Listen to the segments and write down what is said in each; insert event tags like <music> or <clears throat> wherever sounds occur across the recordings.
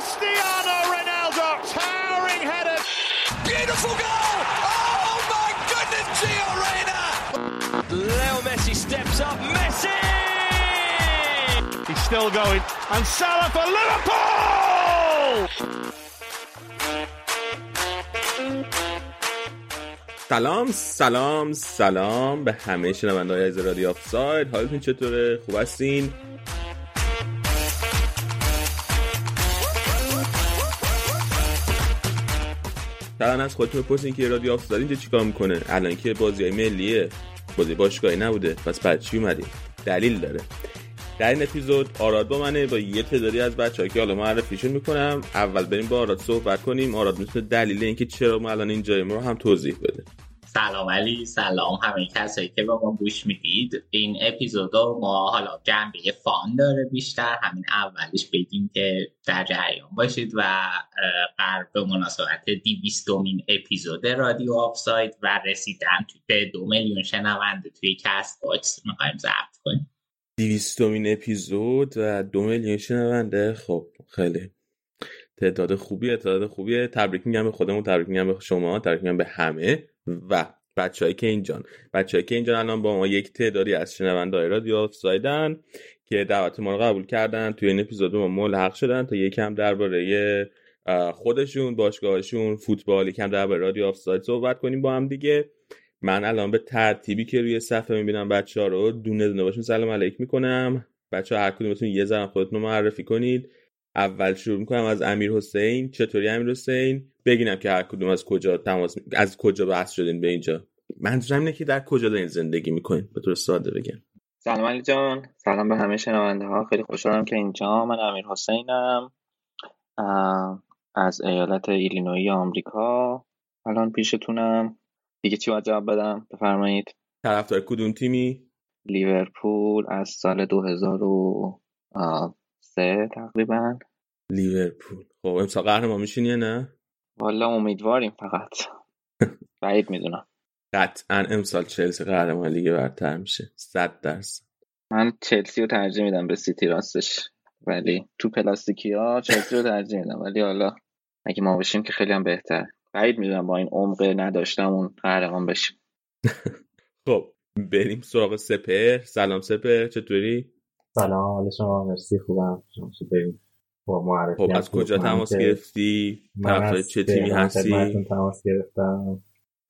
Cristiano Ronaldo, towering header. Beautiful goal! Oh my goodness, Gio Reyna! Leo Messi steps up. Messi! He's still going. And Salah for Liverpool! سلام سلام سلام به همه شنونده های از رادیو آفساید حالتون چطوره خوب هستین الان از خودتون بپرسین که رادیو آفساید اینجا چیکار می‌کنه؟ الان که بازی ملیه بازی باشگاهی نبوده. پس بعد چی اومدیم دلیل داره. در این اپیزود آراد با منه با یه تعدادی از بچه‌ها که حالا معرفیشون می‌کنم. اول بریم با آراد صحبت کنیم. آراد می‌تونه دلیل اینکه چرا ما الان اینجاییم رو هم توضیح بده. سلام علی سلام همه کسایی که به ما گوش می‌دید. این اپیزودو ما حالا جنبه فان داره بیشتر. همین اولش بگیم که در جریان باشید و قرار به مناسبت دیویستومین اپیزود رادیو آفساید و رسیدن توی دو میلیون شنونده توی Castbox می‌خوایم ضبط کنیم. دیویستومین اپیزود و دو میلیون شنونده. خب خیلی تعداد خوبیه تعداد خوبیه. تبریک میگم به خودمون تبریک میگم به شما تبریک میگم به همه. و بچههایی که اینجان بچههایی که اینجان الان با ما یک تعدادی از شنوندهای رادیو آفسایدن که دعوت ما رو قبول کردن. توی این اپیزود ما ملحق شدن تا یکم درباره خودشون باشگاهشون فوتبال یکم درباره رادیو آفساید صحبت کنیم با هم دیگه. من الان به ترتیبی که روی صفحه می‌بینم بچه ها رو دونه دونه باشون سلام علیک می‌کنم. بچه ها هر کدومتون یه زن خودتون معرفی کنید. اول شروع می‌کنم از امیر حسین. چطوری امیر حسین؟ بگینم که هر کدوم از کجا تماس از کجا بحث شدین به اینجا. منظورم اینه که در کجا دارین زندگی می‌کنین؟ به طور ساده بگم. سلام علی جان. سلام به همه شنونده ها خیلی خوشحالم که اینجا. من امیر حسینم. از ایالت ایلینوی آمریکا. الان پیشتونم. دیگه چی باید جواب بدم؟ بفرمایید. طرفدار کدوم تیمی؟ لیورپول از سال 2003 تقریبا. لیورپول. خب امسال قهرمان میشین یا نه؟ والا امیدواریم فقط. <laughs> بعید می‌دونم. قطعا امسال چلسی قهرمان لیگ برتر میشه. صد درصد. من چلسی رو ترجیح میدم به سیتی راستش. ولی تو پلاستیکی ها چلسی رو ترجیح میدم. ولی حالا اگه ما بشیم که خیلی هم بهتر. بعید می‌دونم با این عمق نداشتمون قهرمان بشیم. <laughs> خب بریم سراغ سپر. سلام سپر چطوری؟ سلام حال شما. مرسی خوبم. شما بریم با معرفی خب از کجا تماس گرفتی؟ طرف چه تیمی هستی؟ تماس گرفتم.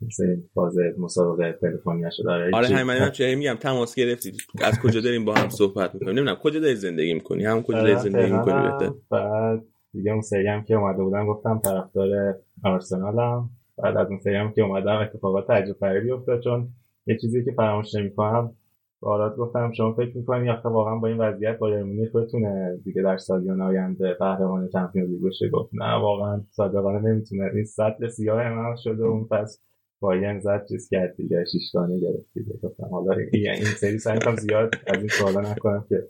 مثل فاز مسابقه تلفنی داره آره همین من چه <laughs> میگم تماس گرفتی. از کجا داریم با هم صحبت می‌کنیم؟ نمی‌دونم کجا داری زندگی می‌کنی؟ هم کجا داری زندگی می‌کنی بهتر؟ بعد دیگه اون سری هم که اومده بودم گفتم طرفدار آرسنالم. بعد از اون سری هم که اومدم اتفاقات عجیب غریبی افتاد چون یه چیزی که فراموش نمی‌کنم آراد گفتم شما فکر می‌کنی آخه واقعا با این وضعیت بایر مونیخ بتونه دیگه در سالیان آینده قهرمان چمپیونز لیگ بشه گفت نه واقعا صادقانه نمی‌تونه. این سطل سیاه من شده اون پس بایرن زد چیز کرد دیگه شیشگانه گرفت دیگه. گفتم حالا این سری سعی کنم زیاد از این سوالا نکنم که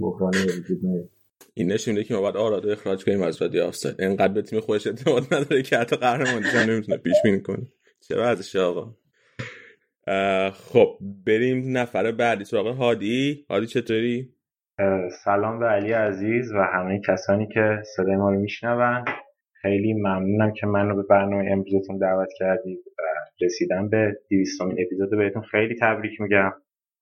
بحرانی وجود نیاد. این نشون که ما باید آراد اخراج کنیم از رادیو آفساید اینقدر به تیم خودش اعتماد نداره که حتی قهرمانی هم نمی‌تونه پیش بینی کنه. چرا ازش آقا؟ خب بریم نفر بعدی سراغ هادی. هادی چطوری؟ سلام به علی عزیز و همه کسانی که صدای ما رو میشنون. خیلی ممنونم که من رو به برنامه امروزتون دعوت کردید و رسیدن به دیویستمین اپیزود بهتون خیلی تبریک میگم.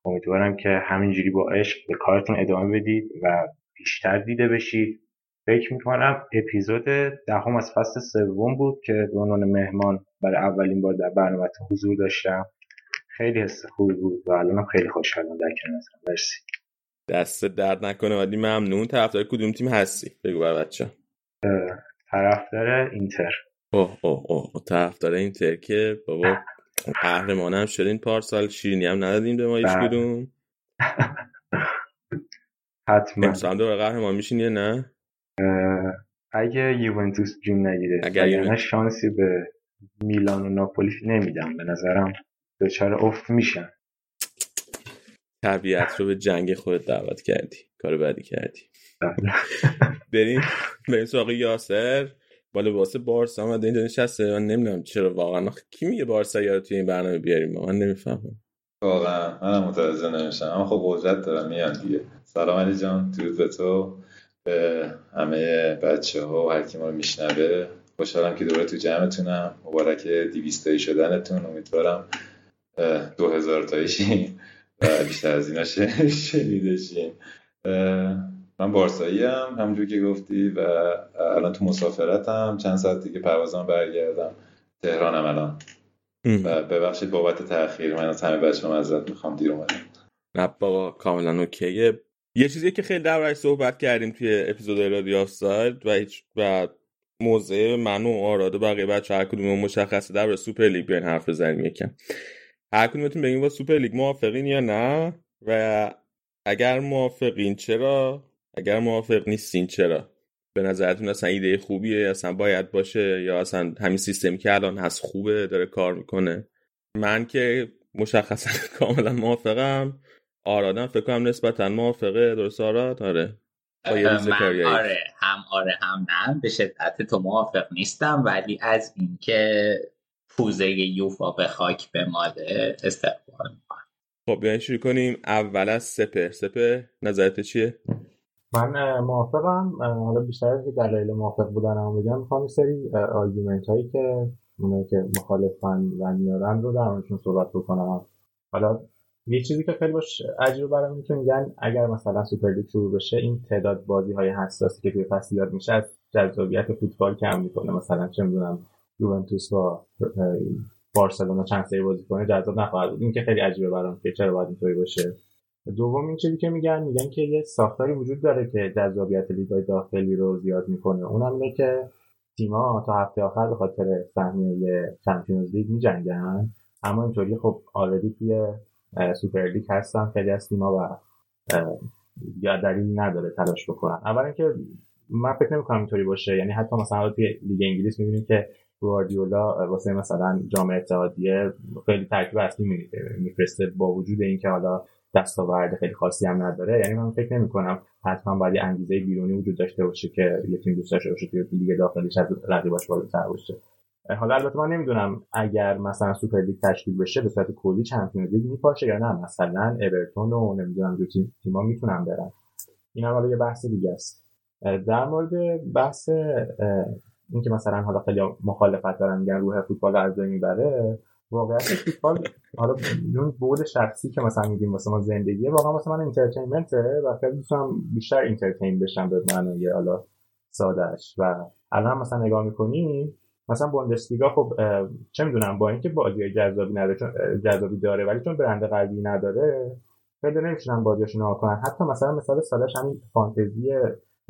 امیدوارم که همینجوری با عشق به کارتون ادامه بدید و بیشتر دیده بشید. فکر می‌کنم اپیزود دهم از فصل سوم بود که به عنوان مهمان برای اولین بار در برنامه حضور داشتم. خیلی حس خوبی بود و الانم خیلی خوشحالم در کنارتون مرسی. دست درد نکنه ولی ممنون. طرفدار کدوم تیم هستی؟ بگو بر بچه طرفدار اینتر. اوه اوه اوه طرفدار اینتر که بابا قهرمان هم شدین پارسال شیرینی هم ندادیم به ما هیچ کدوم. <laughs> حتما. امسال دوباره قهرمان میشین یا نه؟ اگه یوونتوس جون نگیره اگر شانسی به میلان و ناپولی نمیدم به نظرم. دچار افت میشن. طبیعت رو به جنگ خودت دعوت کردی. کار بدی کردی. <laughs> بریم بریم سراغ یاسر. با لباس بارسا آمده اینجا نشسته من نمی‌دونم چرا واقعا. کی میگه بارسا یا توی این برنامه بیاریم؟ من نمی‌فهمم. واقعا. منم متوجه نمیشم. اما خب قدرت دارم. میان دیگه. سلام علی جان. درود به تو. به همه بچه ها و هر کی ما رو میشنوه. خوشحالم که دوباره تو جمعتونم. مبارک دیویستایی شدنتون. امیدوارم دو هزار تایشین و بیشتر از اینا شنیده شین من بارسایی هم همونجور که گفتی و الان تو مسافرتم. چند ساعت دیگه پروازم برگردم تهرانم الان. و ببخشید بابت تاخیر. من از همه بچه هم ازت می‌خوام دیر اومدم. نه بابا کاملا اوکیه. یه چیزی که خیلی دربارش صحبت کردیم توی اپیزود رادیو آفساید و هیچ و موضع من و آراد و بقیه بچه هر کدوم مشخصه در سوپر لیگ بیاین حرف بزنیم یکم. هر کدومتون بگیم با سوپر لیگ موافقین یا نه و اگر موافقین چرا؟ اگر موافق نیستین چرا؟ به نظرتون اصلا ایده خوبیه؟ اصلا باید باشه؟ یا اصلا همین سیستمی که الان هست خوبه؟ داره کار می‌کنه؟ من که مشخصا <laughs> کاملا موافقم. آرادم فکر کنم نسبتا موافقه. درست آراد؟ آره. من آره. هم آره هم نه. به شدت تو موافق نیستم. ولی از اینکه پوزه یوفا به خاک بماله استقبال می‌کنم خب بیاین شروع کنیم. اول از سپه. سپه نظرت چیه؟ من موافقم. حالا بیشتر از دلایل موافق بودن بگم. می‌خوام سری argument هایی که اونایی که مخالفن و میارن رو در موردشون صحبت بکنم. حالا یه چیزی که خیلی باش عجیبه برام اینه که میگن اگر مثلا سوپر لیگ شروع بشه این تعداد بازی های حساسی که توی فصل زیاد میشه از جذابیت فوتبال کم می‌کنه. مثلا چه می‌دونم یوونتوس با بارسلونا چند سری بازی کنه جذاب نخواهد بود. این که خیلی عجیبه برام که چرا باید اینطوری باشه. دوم این چیزی که میگن میگن که یه ساختاری وجود داره که جذابیت لیگ‌های داخلی رو زیاد می‌کنه. اونم اینه که تیم‌ها تا هفته آخر به خاطر سهمیه Champions League میجنگن. اما اینطوری خب already توی سوپر لیگ هستن. خیلی از تیم‌ها و یا دلیل نداره تلاش بکنن. اول اینکه من فکر نمی‌کنم اینطوری باشه. یعنی حتی مثلا توی لیگ انگلیس می‌بینیم که گواردیولا واسه مثلا جام اتحادیه خیلی ترکیب اصلی میفرسته با وجود اینکه حالا دستاورد خیلی خاصی هم نداره. یعنی من فکر نمی کنم حتما باید انگیزه بیرونی وجود داشته باشه که یه تیم دوست داشته باشه توی لیگ داخلیش از رقیباش بالاتر باشه. حالا البته من نمی‌دونم اگر مثلا سوپر لیگ تشکیل بشه به صورت کلی Champions League میپاشه یا نه. مثلا اورتون و نمی‌دونم دو تیم تیما می‌تونن برن. این حالا یه بحث دیگه است. در مورد بحث اینکه مثلا حالا خیلی مخالفت دارن میگن روح فوتبال از بین می‌بره واقعیت فوتبال حالا اون بود شخصی که مثلا میگیم واسه ما زندگیه واقعا واسه من انترتینمنته و خیلی دوستم بیشتر اینترتین بشم به معنای حالا سادهش و الان مثلا نگاه می‌کنی مثلا بوندسلیگا خب چه می‌دونم با اینکه بازی جذابی نداره چون جذابی داره ولی چون برند قوی نداره خیلی نمی‌تونن بازیاشو نگاه کنن حتی مثلا مثال سادهش همین فانتزی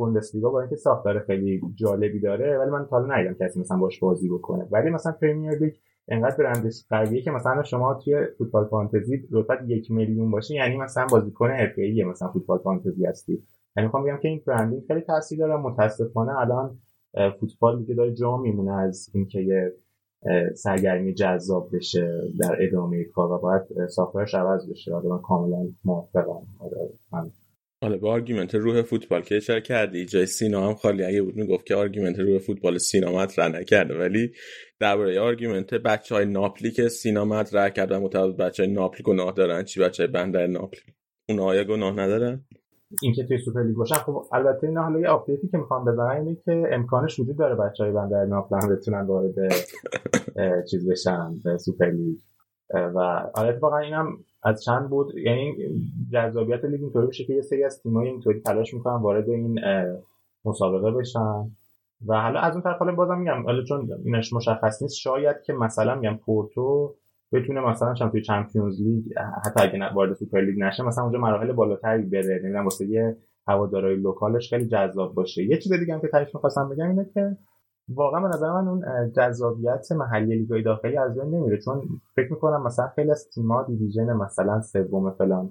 بوندسلیگا با اینکه ساختار خیلی جالبی داره ولی من تا حالا ندیدم کسی مثلا باش بازی بکنه. ولی مثلا پرمیر لیگ انقدر برندش قویه که مثلا شما توی فوتبال فانتزی رتبت یک میلیون باشه یعنی مثلا بازیکن حرفه‌ای مثلا فوتبال فانتزی هستی. یعنی می‌خوام بگم که این برندینگ خیلی تاثیر داره متاسفانه الان فوتبال دیگه داره جا میمونه از اینکه یه سرگرمی جذاب بشه در ادامه کار و باید ساختارش عوض بشه. آره من کاملا موافقم. آره من حالا به argument روح فوتبال که اشاره کردی؟ جای سینا هم خالی. اگه بود می‌گفت که argument روح فوتبال سینا مطرح نکرده. ولی درباره argument بچه های ناپلی که سینا مطرح کرده متوجه بچه های ناپلی گناه دارن. چی بچه های بندر ناپلی؟ اون آیا گناه ندارن؟ اینکه توی سوپر لیگ باشن خب البته این حالا یه آپدیتی که می‌خوام بزنم اینه که امکانش وجود داره بچه های بندر ناپلی هم بتونن وارد چیز بشن سوپر لیگ. و البته واقعا اینم از چند بود؟ یعنی جذابیت لیگ اینطوری بشه که یه سری از تیم‌ها اینطوری تلاش می‌کنن وارد این مسابقه بشن. و حالا از اون طرف حالا بازم میگم حالا چون اینش مشخص نیست شاید که مثلا میگم پورتو بتونه مثلا چون توی Champions League حتی اگه وارد سوپر لیگ نشه مثلا اونجا مراحل بالاتری بره. نمی‌دونم واسه یه هوادارهای local ش خیلی جذاب باشه. یه چیز دیگه هم که تعریف می‌خواستم بگم اینه که واقعا به نظر من اون جذابیت محلی لیگای داخلی از بین نمیره. چون فکر می‌کنم مثلا خیلی از تیم‌ها division مثلا سوم فلان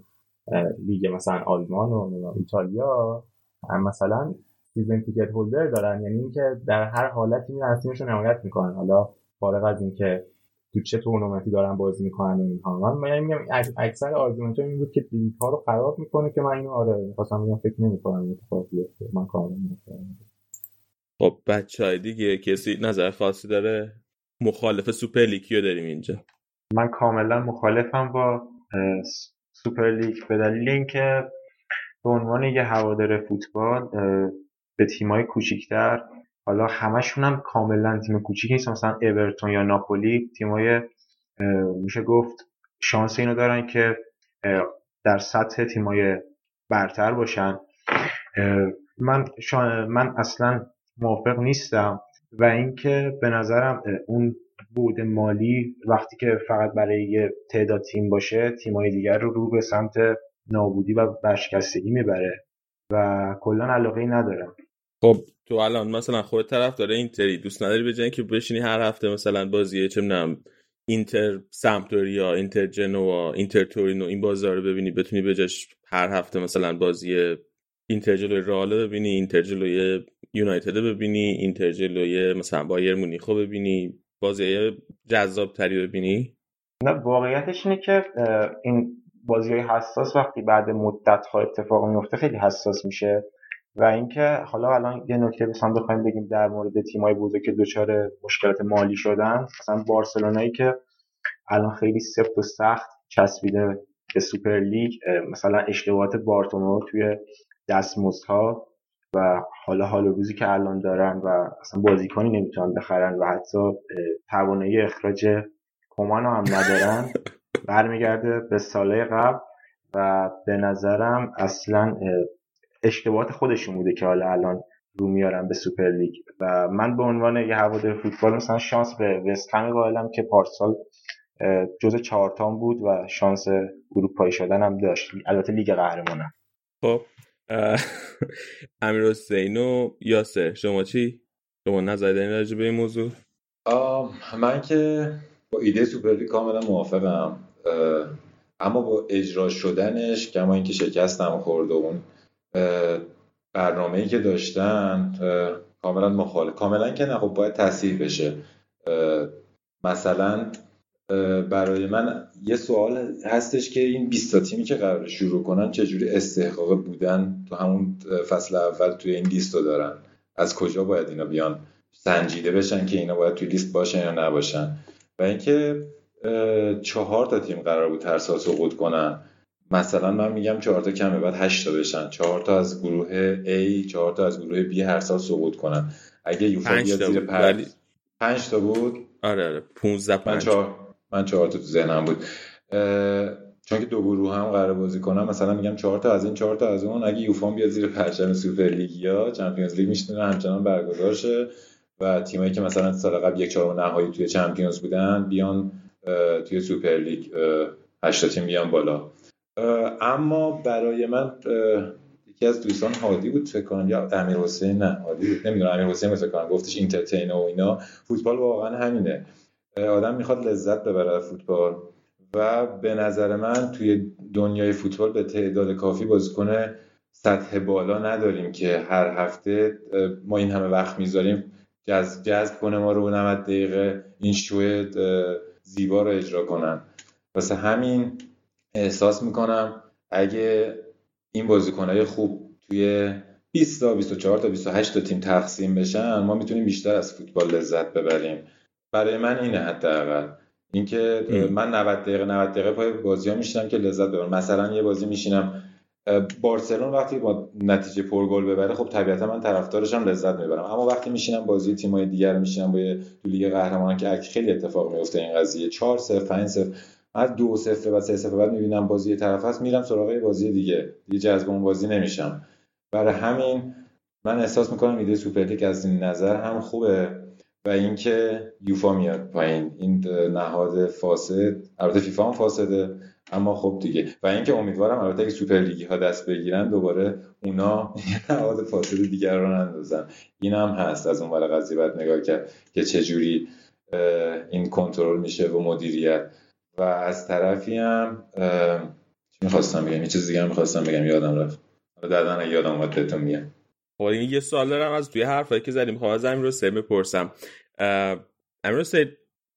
لیگ مثلا آلمان و ایتالیا مثلا season ticket holder دارن. یعنی اینکه در هر حالتی این از تیمشون حمایت می‌کنن. حالا فارغ از اینکه تو چه تورنمنتی دارن بازی می‌کنن اینها. من میگم اکثر argument این بود که لیگ ها رو خراب می‌کنه که من اینو آره می‌خواستم بگم فکر نمی‌کنم اتفاق بیفته. من کاملا خب بچه های دیگه کسی نظر خاصی داره؟ مخالف سوپر لیگ داریم اینجا. من کاملا مخالفم با سوپر لیگ. به دلیل اینکه به عنوان یه هوادار فوتبال به تیمای کوچیکتر حالا همشون هم کاملا تیم کوچیک نیست. مثلا اورتون یا ناپولی تیمای میشه گفت شانس اینو دارن که در سطح تیمای برتر باشن. من من اصلا موافق نیستم. و اینکه به نظرم اون بود مالی وقتی که فقط برای یه تعداد تیم باشه تیمای دیگر رو رو به سمت نابودی و برشکستگی می‌بره و کلا علاقه ندارم. خب تو الان مثلا خود طرف داره اینتری دوست نداری به که بشینی هر هفته مثلا بازی چه می‌دونم اینتر سمپدوریا اینتر جنوا اینتر تورینو این بازی رو ببینی بتونی بجاش هر هفته مثلا بازی اینتر جلوی رئال ببینی اینتر جلوی یونایتد ببینی اینتر جلوی مثلا بایر مونیخو ببینی. بازی جذاب تری ببینی؟ نه واقعیتش اینه که این بازی های حساس وقتی بعد مدت ها اتفاق میفته خیلی حساس میشه و اینکه حالا الان یه نکته مثلا بخوایم بگیم در مورد تیمای بزرگ که دچار مشکلات مالی شدن. مثلا بارسلونایی که الان خیلی سفت و سخت چسبیده به سوپر لیگ مثلا اشتباهات بارتومئو توی دستمزدها و حالا حال روزی که الان دارن و اصلا بازیکنی نمی‌تونن بخرن و حتی توانایی اخراج کومان هم ندارن <laughs> برمیگرده به ساله قبل و به نظرم اصلا اشتباهات خودشون بوده که حالا الان رو میارن به سوپر لیگ. و من به عنوان یه هوادار فوتبال مثلا شانس به وست هم که پارسال جز چهارتام بود و شانس اروپایی شدن هم داشت. البته لیگ قهرمانان خب. <laughs> امیر حسین و یاسر. شما چی؟ شما نظر دارین راجع به این موضوع؟ من که با ایده سوپر کاملا موافقم. اما با اجرا شدنش کما اینکه شکستم خورد و اون برنامه ای که داشتن کاملا مخالف. کاملا که نه خب باید تصحیح بشه. مثلا برای من یه سوال هستش که این 20 تیمی که قرار شروع کنن چجوری استحقاق بودن؟ تو همون فصل اول توی این لیست رو دارن. از کجا باید اینا بیان؟ سنجیده بشن که اینا باید توی لیست باشن یا نباشن؟ و اینکه چهار تا تیم قرار بود هر سال سقوط کنن. مثلا من میگم چهار تا کمه بعد هشت تا بشن. چهار تا از گروه A چهار تا از گروه B هر سال سقوط کنن. اگه یوفا بیاد زیر پنج تا بود؟ آره آره. 15 من چهار من چهار تا تو ذهنم بود. چون که دو گروه هم قرار بازی کنم مثلا میگم چهار تا از این چهار تا از اون اگه یوفا بیاد زیر پرچم سوپر لیگ یا Champions League می‌تونه همچنان برگزار شه. و تیمایی که مثلا سال قبل یک چهارم نهایی توی Champions بودن بیان توی سوپر لیگ هشت تیم بیان بالا. اما برای من یکی از دوستان هادی بود فکر کنم یا امیر حسین نه هادی بود. نمی‌دونم امیر حسین فکر کنم گفتش اینترتین و اینا. فوتبال واقعا همینه. آدم می‌خواد لذت ببره از فوتبال و به نظر من توی دنیای فوتبال به تعداد کافی بازیکن سطح بالا نداریم که هر هفته ما این همه وقت می‌ذاریم جذب جذب کنه ما رو 90 دقیقه این شو زیبا رو اجرا کنن. واسه همین احساس می‌کنم اگه این بازیکنهای خوب توی 20 تا 24 تا 28 تا تیم تقسیم بشن ما می‌تونیم بیشتر از فوتبال لذت ببریم. برای من اینه حداقل. اینکه من 90 دقیقه 90 دقیقه پای بازی ها میشینم که لذت ببرم. مثلا یه بازی میشینم بارسلون وقتی با نتیجه پرگل ببره خب طبیعتا من طرفدارش هم لذت می‌برم. اما وقتی میشینم بازی تیمای دیگر میشینم با تو لیگ قهرمانان که خیلی اتفاق میفته این قضیه. 4 0 5 0 از دو صفر و سه صفر بعد می‌بینم بازی طرف هست میرم سراغ بازی دیگه. دیگه جذب اون بازی نمیشم. برای همین من احساس می‌کنم ایده سوپر از این نظر هم خوبه. و اینکه یوفا میاد پایین. این نهاد فاسد البته فیفا هم فاسده اما خب دیگه. و اینکه امیدوارم البته که سوپر لیگی ها دست بگیرن دوباره اونا <laughs> نهاد فاسد دیگر رو نندازن. این هم هست از اون قضیه باید نگاه کرد که چجوری این کنترل میشه و مدیریت. و از طرفی هم می‌خواستم بگم؟ یه چیز دیگه هم می‌خواستم بگم یادم رفت. دادن یادم اومد بهتون میگم. خب یه سوال دارم از توی حرفایی که زدیم. خواهم از امیر حسین بپرسم امیر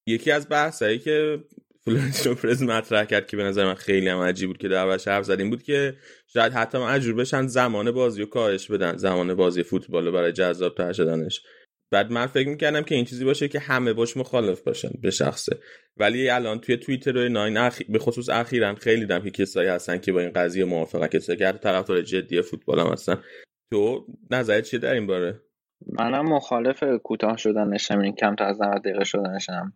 یکی از بحثایی که فلورنتینو پرز مطرح کرد که به نظر من خیلی هم عجیب بود که در حرف زدیم بود که شاید حتی مجبور بشن زمان بازی رو کاهش بدن زمان بازی فوتبال رو برای جذاب تر شدنش. بعد من فکر می‌کردم که این چیزی باشه که همه باش مخالف باشن به شخصه. ولی الان توی توییتر و ناین اخ... به خصوص اخیرا خیلی دم که کسایی هستن که با این قضیه موافقن. کسایی که طرفدار جدی فوتبال هم هستن. تو نظر چیه در این باره؟ منم مخالف کوتاه شدنشم این کمتر از 90 دقیقه شدنشم.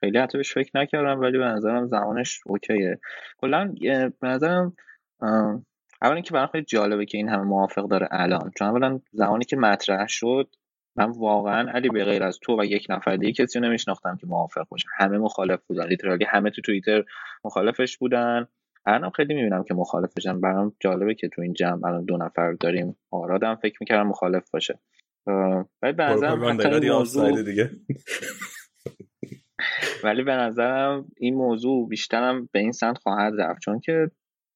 خیلی حتی بهش فکر نکردم ولی به نظرم زمانش اوکیه. کلا به نظرم اولا که برام خیلی جالبه که این همه موافق داره الان. چون اولا زمانی که مطرح شد من واقعا علی به غیر از تو و یک نفر دیگه کسی رو نمیشناختم که موافق باشه. همه مخالف بودن. لیترالی همه تو توییتر مخالفش بودن. الانم خیلی می‌بینم که مخالفشن برام جالبه که تو این جمع الان دو نفر داریم. آرادم فکر می‌کردم مخالف باشه. ولی به نظرم موضوع دیگه. <laughs> ولی به نظرم این موضوع بیشترم به این سمت خواهد رفت. چون که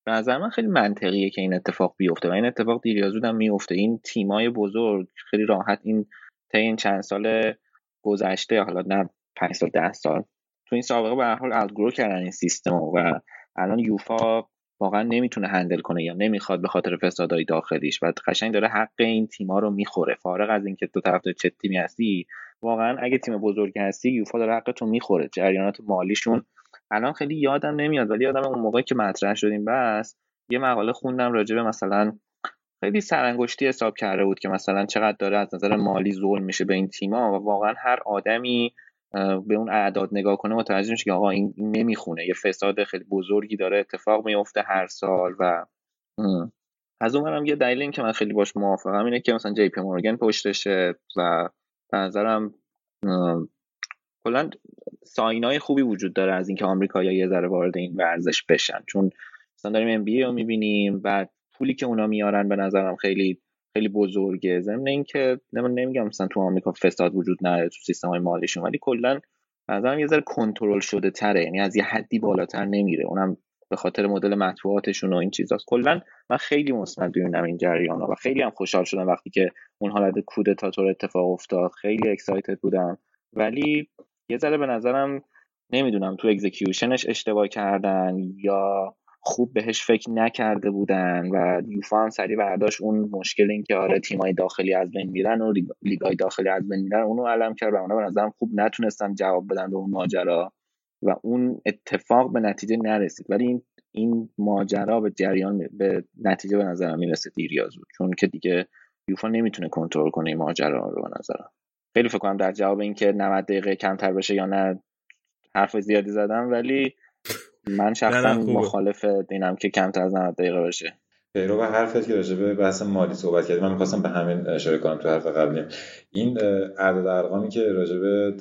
به نظر من خیلی منطقیه که این اتفاق بیفته و این اتفاق دیر یا زودم میفته این تیمای بزرگ خیلی راحت این تا این چند سال گذشته حالا نه 5 سال ده سال تو این سابقه به هر حال الگرو کردن این سیستم و الان یوفا واقعا نمی‌تونه هندل کنه یا نمی‌خواد به خاطر فسادهای داخلیش. و قشنگ داره حق این تیما رو می‌خوره. فارغ از اینکه تو طرف چه تیمی هستی واقعا اگه تیم بزرگی هستی یوفا داره حق تو می‌خوره. جریانات مالیشون الان خیلی یادم نمیاد ولی یادم اون موقعی که مطرح شدیم بس یه مقاله خوندم راجع به مثلا خیلی سرانگشتی حساب کرده بود که مثلا چقدر داره از نظر مالی ظلم میشه به این تیما و واقعا هر آدمی به اون اعداد نگاه کنه متوجه میشه که آقا این نمی‌خونه. یه فساد خیلی بزرگی داره اتفاق میفته هر سال و از اون یه دلیل این که من خیلی باش موافقم اینه که مثلا جی پی مورگن پشتشه و به نظرم کلا ساینای خوبی وجود داره از اینکه آمریکایی‌ها یه ذره وارد این ورزش بشن. چون مثلا داریم ام بی رو می‌بینیم و پولی که اونا میارن به نظرم خیلی خیلی بزرگه. ضمن اینکه نمیگم مثلا تو آمریکا فساد وجود نداره تو سیستم های مالیشون ولی کلا نظرم یه ذره کنترل شده تره. یعنی از یه حدی بالاتر نمیره. اونم به خاطر مدل مطبوعاتشون و این چیزاست. کلا من خیلی مثبت ببینم این جریان و خیلی هم خوشحال شدم وقتی که اون حالت کودتاتور اتفاق افتاد. خیلی اکسایتد بودم. ولی یه ذره به نظرم نمی‌دونم تو اکزیکیوشنش اشتباه کردن یا خوب بهش فکر نکرده بودن و یوفا هم سریع برداشت اون مشکل این که آره تیمای داخلی از بین میرن و لیگای داخلی از بین میرن اونو علم کرد و اونا به نظرم خوب نتونستن جواب بدن به اون ماجرا و اون اتفاق به نتیجه نرسید. ولی این این ماجرا به جریان به نتیجه به نظرم می‌رسه دیر یا زود چون که دیگه یوفا نمی‌تونه کنترل کنه این ماجرا رو به نظرم. خیلی فکر کنم در جواب اینکه 90 دقیقه کمتر بشه یا نه حرف زیادی زدم ولی من شخصا مخالف دینم که کمتر از 90 دقیقه بشه پیرو و حرفت که راجع به بحث مالی صحبت کردیم من می‌خواستم به همین اشاره کنم تو حرف قبلی. این اعداد ارقامی که راجع به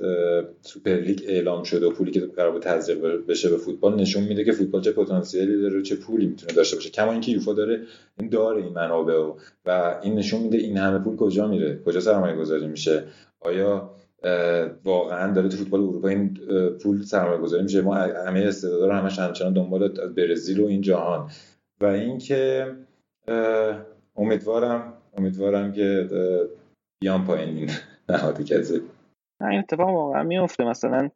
سوپر لیگ اعلام شده و پولی که قرار بود تزریق بشه به فوتبال نشون میده که فوتبال چه پتانسیلی داره و چه پولی می‌تونه داشته باشه. کما اینکه یوفا داره این داره این منابع و, و این نشون میده این همه پول کجا میره کجا سرمایه گذاری میشه. آیا واقعا داره تو فوتبال اروپا این پول سرمایه گذاری میشه. ما همه استعدادا رو همش همچنان دنبال برزیل و این جهان. و اینکه امیدوارم امیدوارم که بیان پایین این نهادی کذب این. اتفاق واقعا میفته مثلا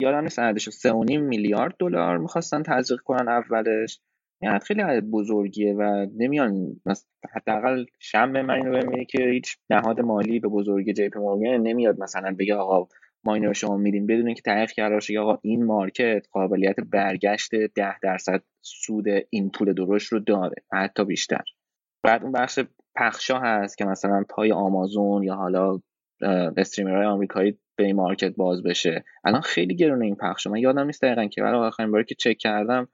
یادم نیست عددش سه میلیارد دلار می‌خواستن تزریق کنن اولش. یعنی خیلی عدد بزرگیه و نمیان حداقل شم من اینو ببینه که هیچ نهاد مالی به بزرگی جی پی مورگن نمیاد مثلا بگه آقا ما اینو شما میدیم. بدون که تعریف کرده باشه آقا این market قابلیت برگشت ده درصد سود این پول درشت رو داره حتی بیشتر. بعد اون بخش پخشا هست که مثلا پای آمازون یا حالا streamer های آمریکایی به این market باز بشه. الان خیلی گرونه این پخش من یادم نیست دقیقا که برای آخرین باری که چک کردم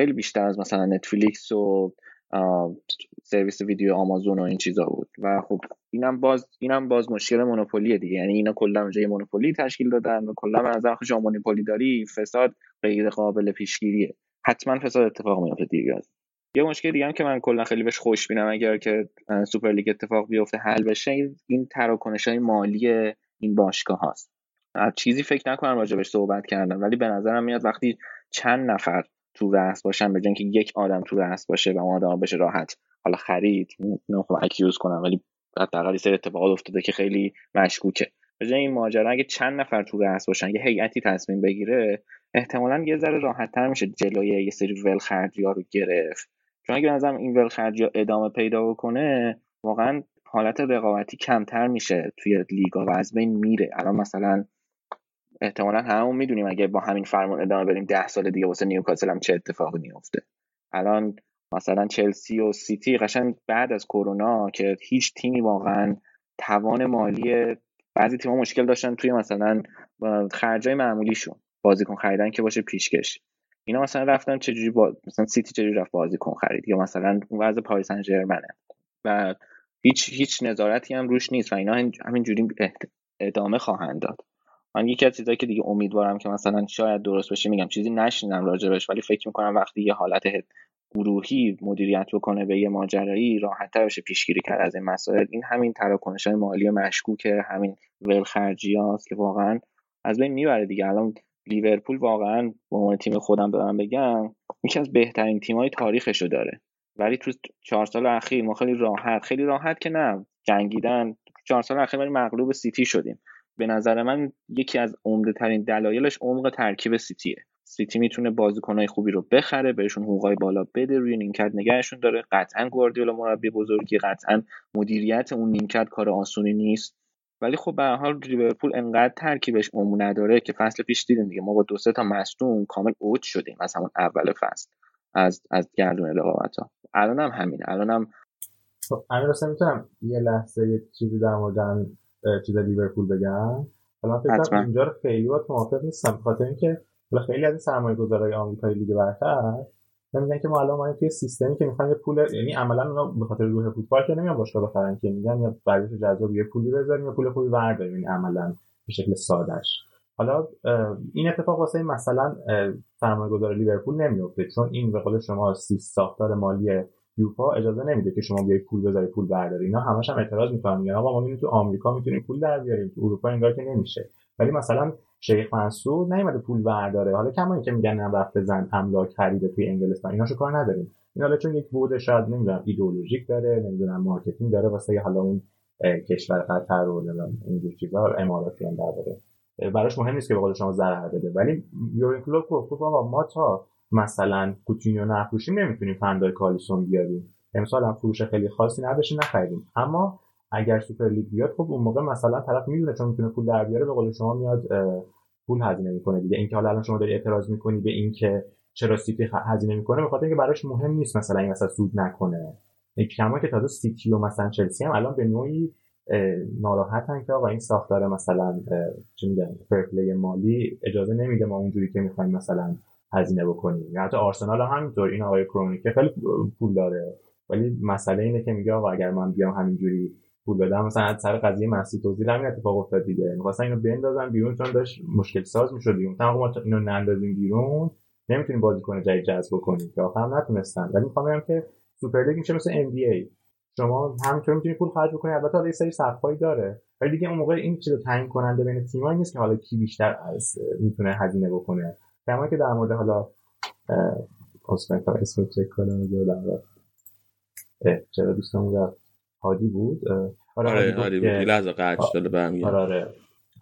خیلی بیشتر از مثلا نتفلیکس و سرویس ویدیو آمازون و این چیزا بود. و خب اینم باز اینم باز مشکل monopoly ه دیگه. یعنی اینا کلا اونجا monopoly تشکیل دادن و کلا به نظر شما monopoly داری فساد غیر قابل پیشگیریه. حتما فساد اتفاق میفته دیگه. یه مشکل دیگه هم که من کلا خیلی بهش خوش بینم اگر که سوپر لیگ اتفاق بیفته حل بشه این تراکنش های مالی این باشگاه هاست. چیزی فکر نکنم راجبش صحبت کردم ولی به نظرم میاد وقتی چند نفر تو رأس باشن به که یک آدم تو رأس باشه و اون آدم بشه راحت. حالا خرید نمی‌خوام اکیوز کنم ولی حداقل سر اتفاقات افتاده که خیلی مشکوکه. به این ماجرا اگه چند نفر تو رأس باشن یه هیئتی تصمیم بگیره احتمالا یه ذره راحت تر میشه جلوی یه سری ول خرجی ها رو گرفت. چون اگه نظرم این ول خرجی ها ادامه پیدا بکنه واقعا حالت رقابتی کمتر میشه توی لیگا و از بین میره. الان مثلا احتمالا همون می‌دونیم اگه با همین فرمان ادامه بریم ده سال دیگه واسه نیوکاسل هم چه اتفاقی میفته الان مثلا چلسی و سیتی قشنگ بعد از کرونا که هیچ تیمی واقعا توان مالی بعضی تیم‌ها مشکل داشتن توی مثلا خرجای معمولیشون بازیکن خریدن که باشه پیشکش. اینا مثلا رفتن چجوری با... مثلا سیتی چجوری رفت بازیکن خرید یا مثلا اون وضع پاریس سن ژرمنه و هیچ هیچ نظارتی هم روش نیست و اینا همینجوری ادامه خواهند داد. من یکی از چیزایی که دیگه امیدوارم که مثلا شاید درست بشه میگم چیزی نشینم راجبش ولی فکر می‌کنم وقتی یه حالت گروهی مدیریت بکنه به یه ماجرایی راحتتر بشه پیشگیری کرد از این مسائل. این همین تراکنش های مالی مشکوکه همین ولخرجی هاست که واقعا از بین می‌بره دیگه. الان لیورپول واقعا به عنوان تیم خودم دارم بگم یکی از بهترین تیم‌های تاریخشو داره. ولی تو چهار سال اخیر ما خیلی راحت خیلی راحت که نه جنگیدن. چهار سال اخیر ولی مغلوب سیتی شدیم. به نظر من یکی از عمده ترین دلایلش عمق ترکیب سیتیه. سیتی می‌تونه بازیکنهای خوبی رو بخره بهشون حقوقای بالا بده روی نیمکت نگهشون داره. قطعا گواردیولا مربی بزرگی قطعا مدیریت اون نیمکت کار آسونی نیست. ولی خب به حال لیورپول انقدر ترکیبش عمق نداره که فصل پیش دیدیم دیگه. ما با دو سه تا مصدوم کامل اوت شدیم از همون اول فصل از از گردون رقابت ها الان هم همین الان هم خب امیر می‌تونم یه لحظه چیزی در مورد چیز لیورپول بگم. حالا فکر اینجا رو خیلی با موافق نیستم خاطر اینکه خیلی از سرمایه گذارای آمریکایی لیگ برتر میگن که ما الان ما توی سیستمی که می‌خوایم یه پول یعنی عملا اونا به خاطر روح فوتبال که نمیان باشگاه بخرن که میگن یا برای جذاب یه پولی بذاریم یا پول خوبی برداریم یعنی عملا به شکل سادهش حالا این اتفاق واسه مثلا سرمایه گذار لیورپول نمیفته چون این به قول شما ساختار مالی یوفا اجازه نمیده که شما بیای پول بذاری پول برداری. اینا همش هم اعتراض می‌کنن. میگن آقا ما تو آمریکا می‌تونیم پول در بیاریم. تو اروپا انگار که نمیشه. ولی مثلا شیخ منصور نیومده پول برداره. حالا کما که میگن نه وقتا املاک خریده توی انگلستان. ایناشو کار نداریم. این حالا چون یک بود شاید نمی‌دونم ایدئولوژیک داره نمی‌دونم marketing داره واسه حالا اون کشور قطر و اینجور چیزا اماراتی هم داره براش مهم نیست که به قول شما ضرر بده. ولی یورگن کلوپ گفت آقا ما تا مثلا کوتینیو نفروشیم نمی‌تونیم فن دایک آلیسون بیاریم. امسال هم فروش خیلی خاصی نداشتیم نخریدیم. اما اگر سوپر لیگ بیاد خب اون موقع مثلا طرف می‌دونه چون می‌تونه پول در بیاره به قول شما میاد پول هزینه می‌کنه دیگه. اینکه حالا الان شما داری اعتراض می‌کنی به اینکه چرا سیتی هزینه می‌کنه بخاطر اینکه براش مهم نیست مثلا این مثلا سود نکنه. کما که تازه سیتی و مثلا چلسی هم الان به نوعی ناراحتن که آقا این ساختار مثلا چی میگن fair play مالی اجازه نمیده ما اونجوری که می‌خوایم مثلا هزینه بکنیم یا حتی آرسنال هم همینطور. این آقای کرونکی خیلی پول داره. ولی مسئله اینه که میگه آقا اگر من بیام همینجوری پول بدم مثلا از سر قضیه مسعود اوزیل همین اتفاق افتاد دیگه. می‌خواستن اینو بندازن بیرون چون داشت مشکل ساز می‌شد دیگه. مثلا ما اینو نندازیم بیرون نمی‌تونیم بازیکن جدید جذب کنیم که آخر نتونستن. ولی می‌خوام بگم که سوپر لیگ میشه مثل ان بی ای شما همینطور می‌تونید پول خرج بکنید البته یه سری سقفایی داره. ولی دیگه اون موقع این چیزو تعیین کننده بین تیم‌ها نیست که حالا کی بیشتر از می‌تونه هزینه بکنه. کما که در مورد حالا اصلا اسم چک کنم یادم چرا دوستمون رفت هادی بود؟ آره آره هادی بود. لحظه قطع شده برمیگرد آره آره.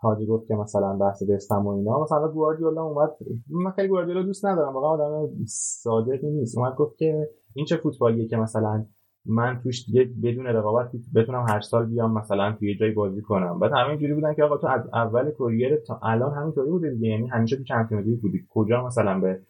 هادی گفت که مثلا بحث دستم و اینا. مثلا گواردیولا اومد. من خیلی گواردیولا دوست ندارم. واقعا آدم صادقی نیست. اومد گفت که این چه فوتبالیه که مثلا من توش دیگه بدون رقابت بتونم هر سال بیام مثلا توی جای بازی کنم. بعد همه جوری بودن که آقا تو از اول کریر تا الان همینطوری بوده دیگه. یعنی همیشه تو چمپیونز لیگ بودی. کجا مثلا به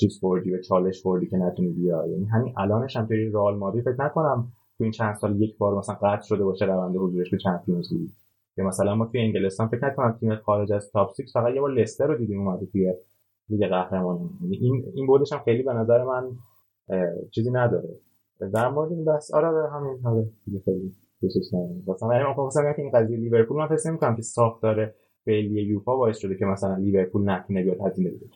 چیز خوردی به چالش خوردی که نتونی بیا یعنی همین الانش هم توی رئال مادرید فکر نکنم تو این چند سال یک بار مثلا قطع شده باشه روند حضورش به چمپیونز لیگ. یا مثلا ما توی انگلستان فکر نکنم تیم خارج از تاپ 6 فقط یه بار لستر رو دیدیم اومده توی لیگ قهرمانان یعنی این این بودش هم خیلی به نظر من چیزی نداره. در مورد این بس آره, آره همین آره دیگه خیلی دوستش ندارم مثلا من مثلا که این قضیه لیورپول من فکر نمی‌کنم که ساختار فعلی یوفا باعث شده که مثلا لیورپول نتونه بیاد هزینه بده.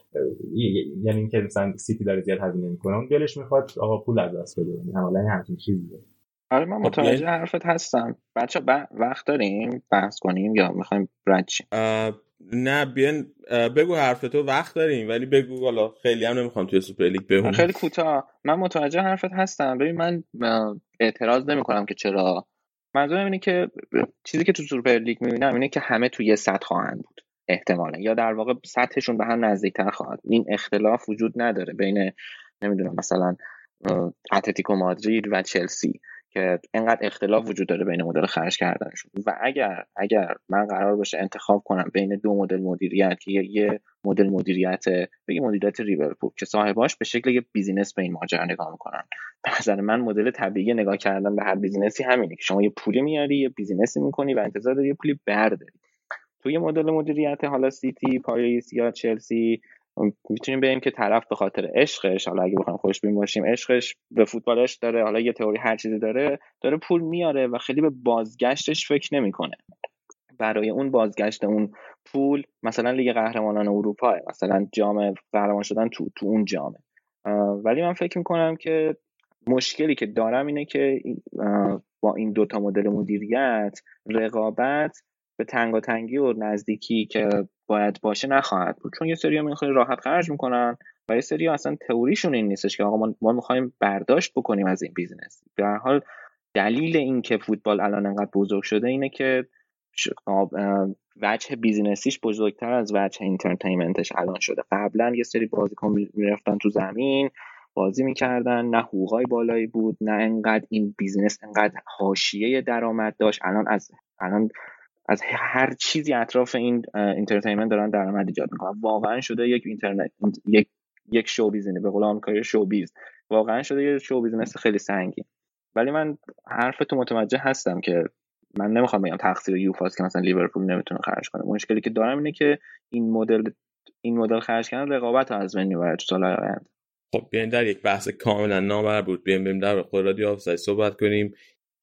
یعنی اینکه مثلا سیتی داره زیاد هزینه می‌کنه اون دلش می‌خواد آقا پول از دست بده. یعنی حالا همچین چیزیه. آره من متوجه حرفت هستم. بچه ب... وقت داریم؟ بحث کنیم یا می‌خوایم رد نه بیان بگو حرف تو وقت داریم ولی بگو حالا خیلی هم نمی‌خوام توی سوپر لیگ بمونم خیلی کوتاه. من متوجه حرفت هستم. ببین من اعتراض نمی‌کنم که چرا. منظورم اینه که چیزی که تو سوپر لیگ می‌بینم اینه که همه توی یه سطح خواهند بود احتمالا. یا در واقع سطحشون به هم نزدیکتر خواهد. این اختلاف وجود نداره بین نمی‌دونم مثلا اتلتیکو مادرید و چلسی. که انقدر اختلاف وجود داره بین مدل خرج کردنشون. و اگر اگر من قرار باشه انتخاب کنم بین دو مدل مدیریت که یه مدل مدیریت بگی مدیریت لیورپول که صاحباش به شکل یه business به این ماجرا نگاه می‌کنن. به نظر من مدل طبیعی نگاه کردن به هر business ی همینه که شما یه پولی میاری یه business ی می‌کنی و انتظار داری یه پولی برداری. توی مدل مدیریت حالا سیتی پاریس یا چلسی می‌تونیم بگیم که طرف به خاطر عشقش حالا اگه بخوایم خوش بین باشیم عشقش به فوتبالش داره حالا یه تئوری هر چیزی داره داره پول میاره و خیلی به بازگشتش فکر نمی‌کنه. برای اون بازگشت اون پول مثلا لیگ قهرمانان اروپا مثلا جام قهرمان شدن تو تو اون جامه ولی من فکر می‌کنم که مشکلی که دارم اینه که با این دوتا مدل مدیریت رقابت به تنگی و نزدیکی که باید باشه نخواهد بود. چون یه سری هم خیلی راحت خرج می‌کنن و یه سری اصلا تئوریشون این نیستش که آقا ما می‌خوایم برداشت بکنیم از این business به هر حال دلیل این که فوتبال الان انقدر بزرگ شده اینه که وجه business یش بزرگتر از وجه entertainment ش الان شده. قبلا یه سری بازیکن می‌رفتن تو زمین بازی می‌کردن نه حقوقای بالایی بود نه انقدر این business انقدر حاشیه درآمد داشت. الان از الان از هر چیزی اطراف این entertainment دارن درآمد ایجاد می‌کنن. واقعا شده یک entertainment یک یک show business به قول آمریکایی show biz واقعا شده یک show business خیلی سنگین. ولی من حرف تو متوجه هستم که من نمی‌خوام بگم تقصیر یوفاست که مثلا لیورپول نمی‌تونه خرج کنه. مشکلی که دارم اینه که این مدل این مدل خرج کردن رقابت از بین می‌بره تو سال آینده. خب بیاین در یک بحث کاملا نامربوط بیایم بریم در خود رادیو آفساید صحبت کنیم.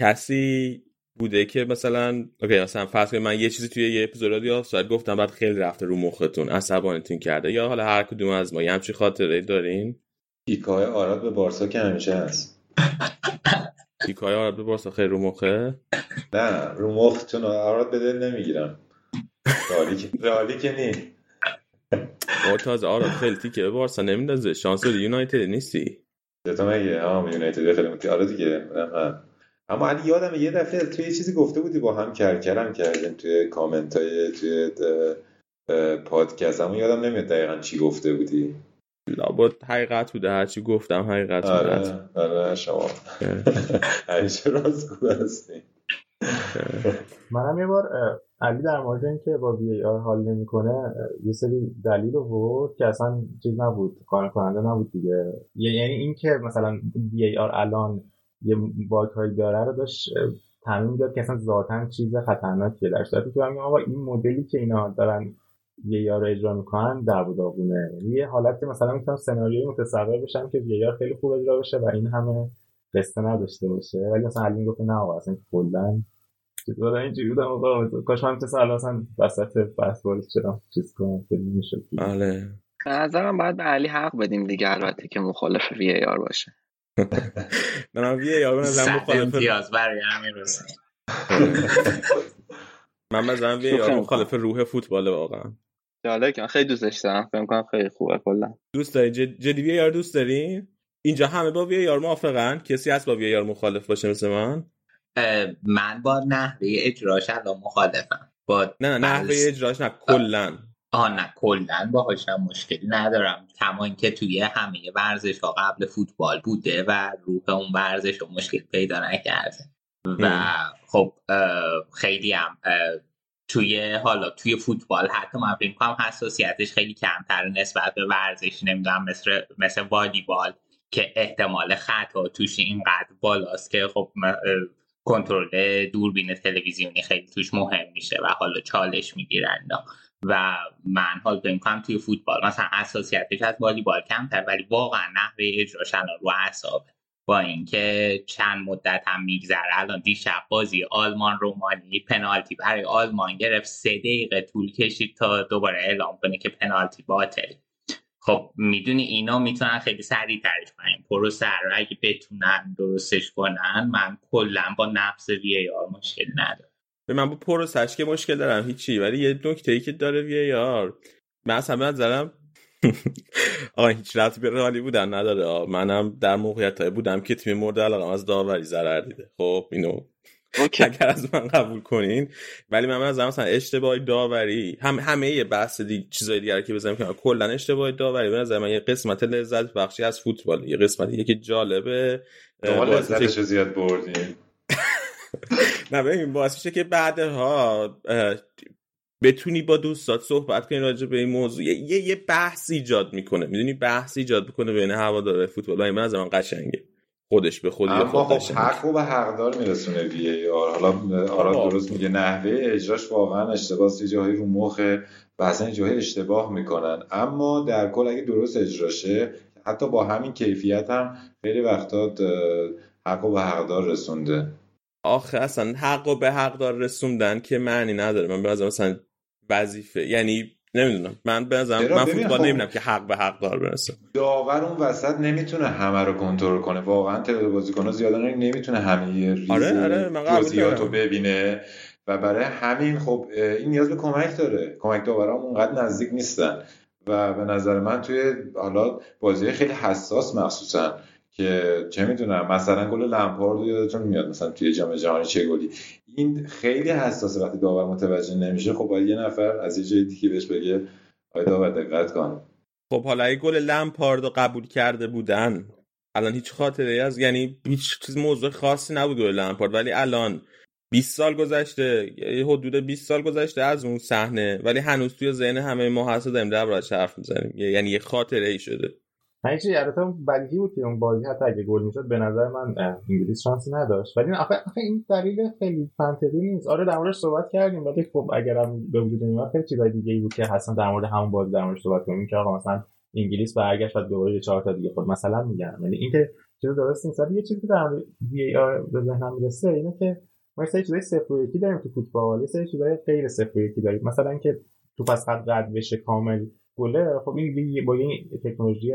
کسی بوده که مثلا okay مثلا فرض کنید من یه چیزی توی یه اپیزود رادیو آفساید گفتم بعد خیلی رفته رو مختون عصبانیتون کرده یا حالا هر کدوم از ما یه همچی خاطره دارین؟ پیکای آراد به بارسا که همیشه هست. پیکای آراد به بارسا خیلی رو مخه؟ نه رو مخ چون آراد به دل نمی‌گیرم. رئالی که نی او تازه آراد خیلی تیکه به بارسا نمیندازه. شانس یونایتد نیستی. تو میگه ها یونایتد خیلی متی آره دیگه اما علی یادم یه دفعه توی یه چیزی گفته بودی با هم کرکرم کردیم توی کامنت های توی پادکست. اما یادم نمیاد دقیقا چی گفته بودی. لابد حقیقت بوده. هرچی گفتم حقیقت آره آره شما. <laughs> همیشه راست هستی منم یه بار علی در مورد اینکه با وی آر حال نمی‌کنه یه سری دلیل بود که اصلا چیز نبود. قانع کننده نبود دیگه. یعنی اینکه مثلا وی آر الان یه باگ هایی داره رو داشت تعمین می‌داد که اصلا ذاتا چیز خطرناکیه در صورتی که من آقا این مدلی که اینا دارن یه یار اجرا می‌کنن در داغونه. یعنی یه حالت که مثلا می‌تونم سناریوی متصور بشم که یه یار خیلی خوب اجرا بشه و این همه قصه نداشته باشه. ولی مثلا علی گفت نه آقا اصلا کلا چیزا اینجوری بودم آقا کاش من مثلا الان اصلا وسط وارد شدم چیز کنم که نمیشه بله. به نظرم باید به علی حق بدیم دیگه البته که مخالف وی آر باشه. من وی آر نظر مخالف امتیاز برای همین من مثلا وی آر مخالف روح فوتبال واقعا. جالب که خیلی دوستش دارم. فکر کنم خیلی خوبه کلا. دوست داری؟ جدی وی آر دوست داری؟ اینجا همه با وی آر موافقن؟ کسی هست با وی آر مخالف باشه مثل من؟ من با نحوه اجراش الان مخالفم. با نه نحوه اجراش نه کلا. آه نه کلا باهاش هم مشکلی ندارم. کما اینکه توی همه ورزش ها قبل فوتبال بوده و روح اون ورزش رو مشکل پیدا نکرده. و خب خیلی هم توی حالا توی فوتبال حتی من فکر کنم حساسیتش خیلی کمتر نسبت به ورزش نمی‌دونم مثل مثل والیبال که احتمال خطا توش اینقدر بالاست که خب کنترل دوربین تلویزیونی خیلی توش مهم میشه و حالا چالش می‌گیرن و من فکر کنم توی فوتبال مثلا اساسیتش از والیبال کمتر ولی واقعا نحوه اجراش الان رو اعصابه. با اینکه چند مدت هم میگذره الان دیشب بازی آلمان رومانی پنالتی برای آلمان گرفت سه دقیقه طول کشید تا دوباره اعلام کنه که پنالتی باطل. خب می‌دونی اینا می‌تونن خیلی سریع ترش کنن. پروسه رو اگه بتونن درستش کنن من کلا با نفس وی آر مشکل ندارم. به من با پروسش که مشکل دارم هیچی. ولی یه نکته ای که داره وی آر من اصلا به نظرم <laughs> آقا هیچ ربطی به رئالی بودن نداره. منم در موقعیت های بودم که تیم مورد علاقه از داوری ضرر دیده. خب اینو اگر از من قبول کنین. ولی من از مثلا اشتباه داوری. هم همه یه بحث دی چیزای دیگه که بزنیم که کلا اشتباه داوری. به نظر من یه قسمت لذت بخشی از فوتبال. یه قسمتی که جالبه لذتش زیاد بردیم. <laughs> نه ببین باعث میشه که بعدها بتونی با دوستات صحبت کنی راجع به این موضوع. یه یه بحث ایجاد می‌کنه. می‌دونی؟ بحث ایجاد می‌کنه بین هوادار فوتبال. و من از من قشنگه. خودش به خودی اما خب حق و به حقدار میرسونه وی آر. حالا آراد درست میگه نحوه اجراش واقعا اشتباه یه جاهایی رو مخه و اصلا جاهای اشتباه می‌کنن. اما در کل اگه درست اجراشه حتی با همین کیفیت هم خیلی وقتا حق و به حقدار رسونده. آخه اصلا حق و به حقدار رسوندن که معنی نداره. من به مثلا وظیفه. یعنی نمی‌دونم. من به من فوتبال خب نمی‌دونم که حق به حق دار برسه. داور اون وسط نمی‌تونه همه رو کنترل کنه. واقعا تعداد بازیکن‌ها زیاده نمی‌تونه همه ریز آره آره جزئیاتو ببینه. و برای همین خب این نیاز به کمک داره. کمک داورا اونقدر نزدیک نیستن. و به نظر من توی حالا بازی خیلی حساس مخصوصا که چه می‌دونم مثلا گل لمپارد یادتون میاد مثلا توی جام جهانی چه گلی. این خیلی حساسه وقتی داور متوجه نمیشه. خب باید یه نفر از یه جای دیگه بهش بگه آیا داور دقت کن. خب حالا اگه گل لمپارد رو قبول کرده بودن الان هیچ خاطره از یعنی هیچ چیز موضوع خاصی نبود گل لمپارد ولی الان 20 سال گذشته یه حدود 20 سال گذشته از اون صحنه ولی هنوز توی ذهن همه ما هست داریم در حرف می‌زنیم. یعنی یه خاطره ای شده. همین چیزی البته بدیهی بود که اون بازی حتی اگه گل می‌شد به نظر من انگلیس شانسی نداشت. ولی آخه این دلیل خیلی منطقی نیست. آره در موردش صحبت کردیم ولی خب اگرم به وجود نمیاد خیلی چیزای دیگه ای بود که حسن در مورد همون بازی در موردش صحبت کنیم. که آقا مثلا انگلیس برگشت و دوباره چهار تا دیگه خود مثلا میگم. ولی اینکه چیز درست نیست. ولی یه چیزی که در مورد وی آر به ذهنم می‌رسه اینه که ما یه چیزای صفر و یکی داریم تو فوتبال. یه سری چیزای غیر صفر و یکی داریم. مثلا اینکه توپ اگه رد بشه کامل گله خب این با این تکنولوژی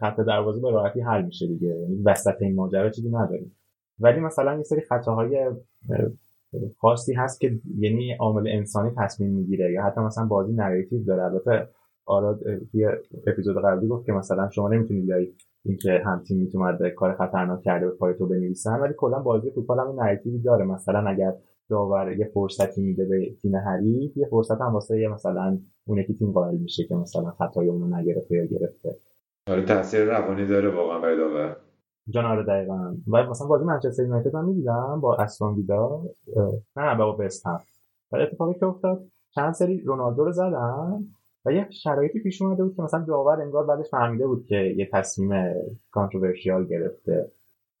خط دروازه به راحتی حل میشه دیگه. یعنی وسط این ماجرا چیزی نداریم ولی مثلا یه سری خطاهای خاصی هست که یعنی عامل انسانی تصمیم می‌گیره یا حتی مثلا بازی narrative داره. البته آراد توی اپیزود قبلی گفت که مثلا شما نمی‌تونید بیای اینکه هم تیم اومده کار خطرناک کرده به پای تو بنویسن ولی کلا بازی فوتبال هم narrative ی داره. مثلا اگر داور یه فرصتی میده به تیم حریف یه فرصت هم واسه یه مثلا اون یکی تیم قائل میشه که مثلا خطای اونو نگرفته یا گرفته. آره تاثیر روانی داره واقعا برای داور. جان آره دقیقا. و مثلا بازی منچستر یونایتد من می‌دیدم با استون ویلا. نه با بست هم. و اتفاقی که افتاد چند سری رونالدو رو زدن و یه شرایطی پیش اومده بود که مثلا داور انگار بعدش فهمیده بود که یه تصمیم کانتروورشیال گرفته.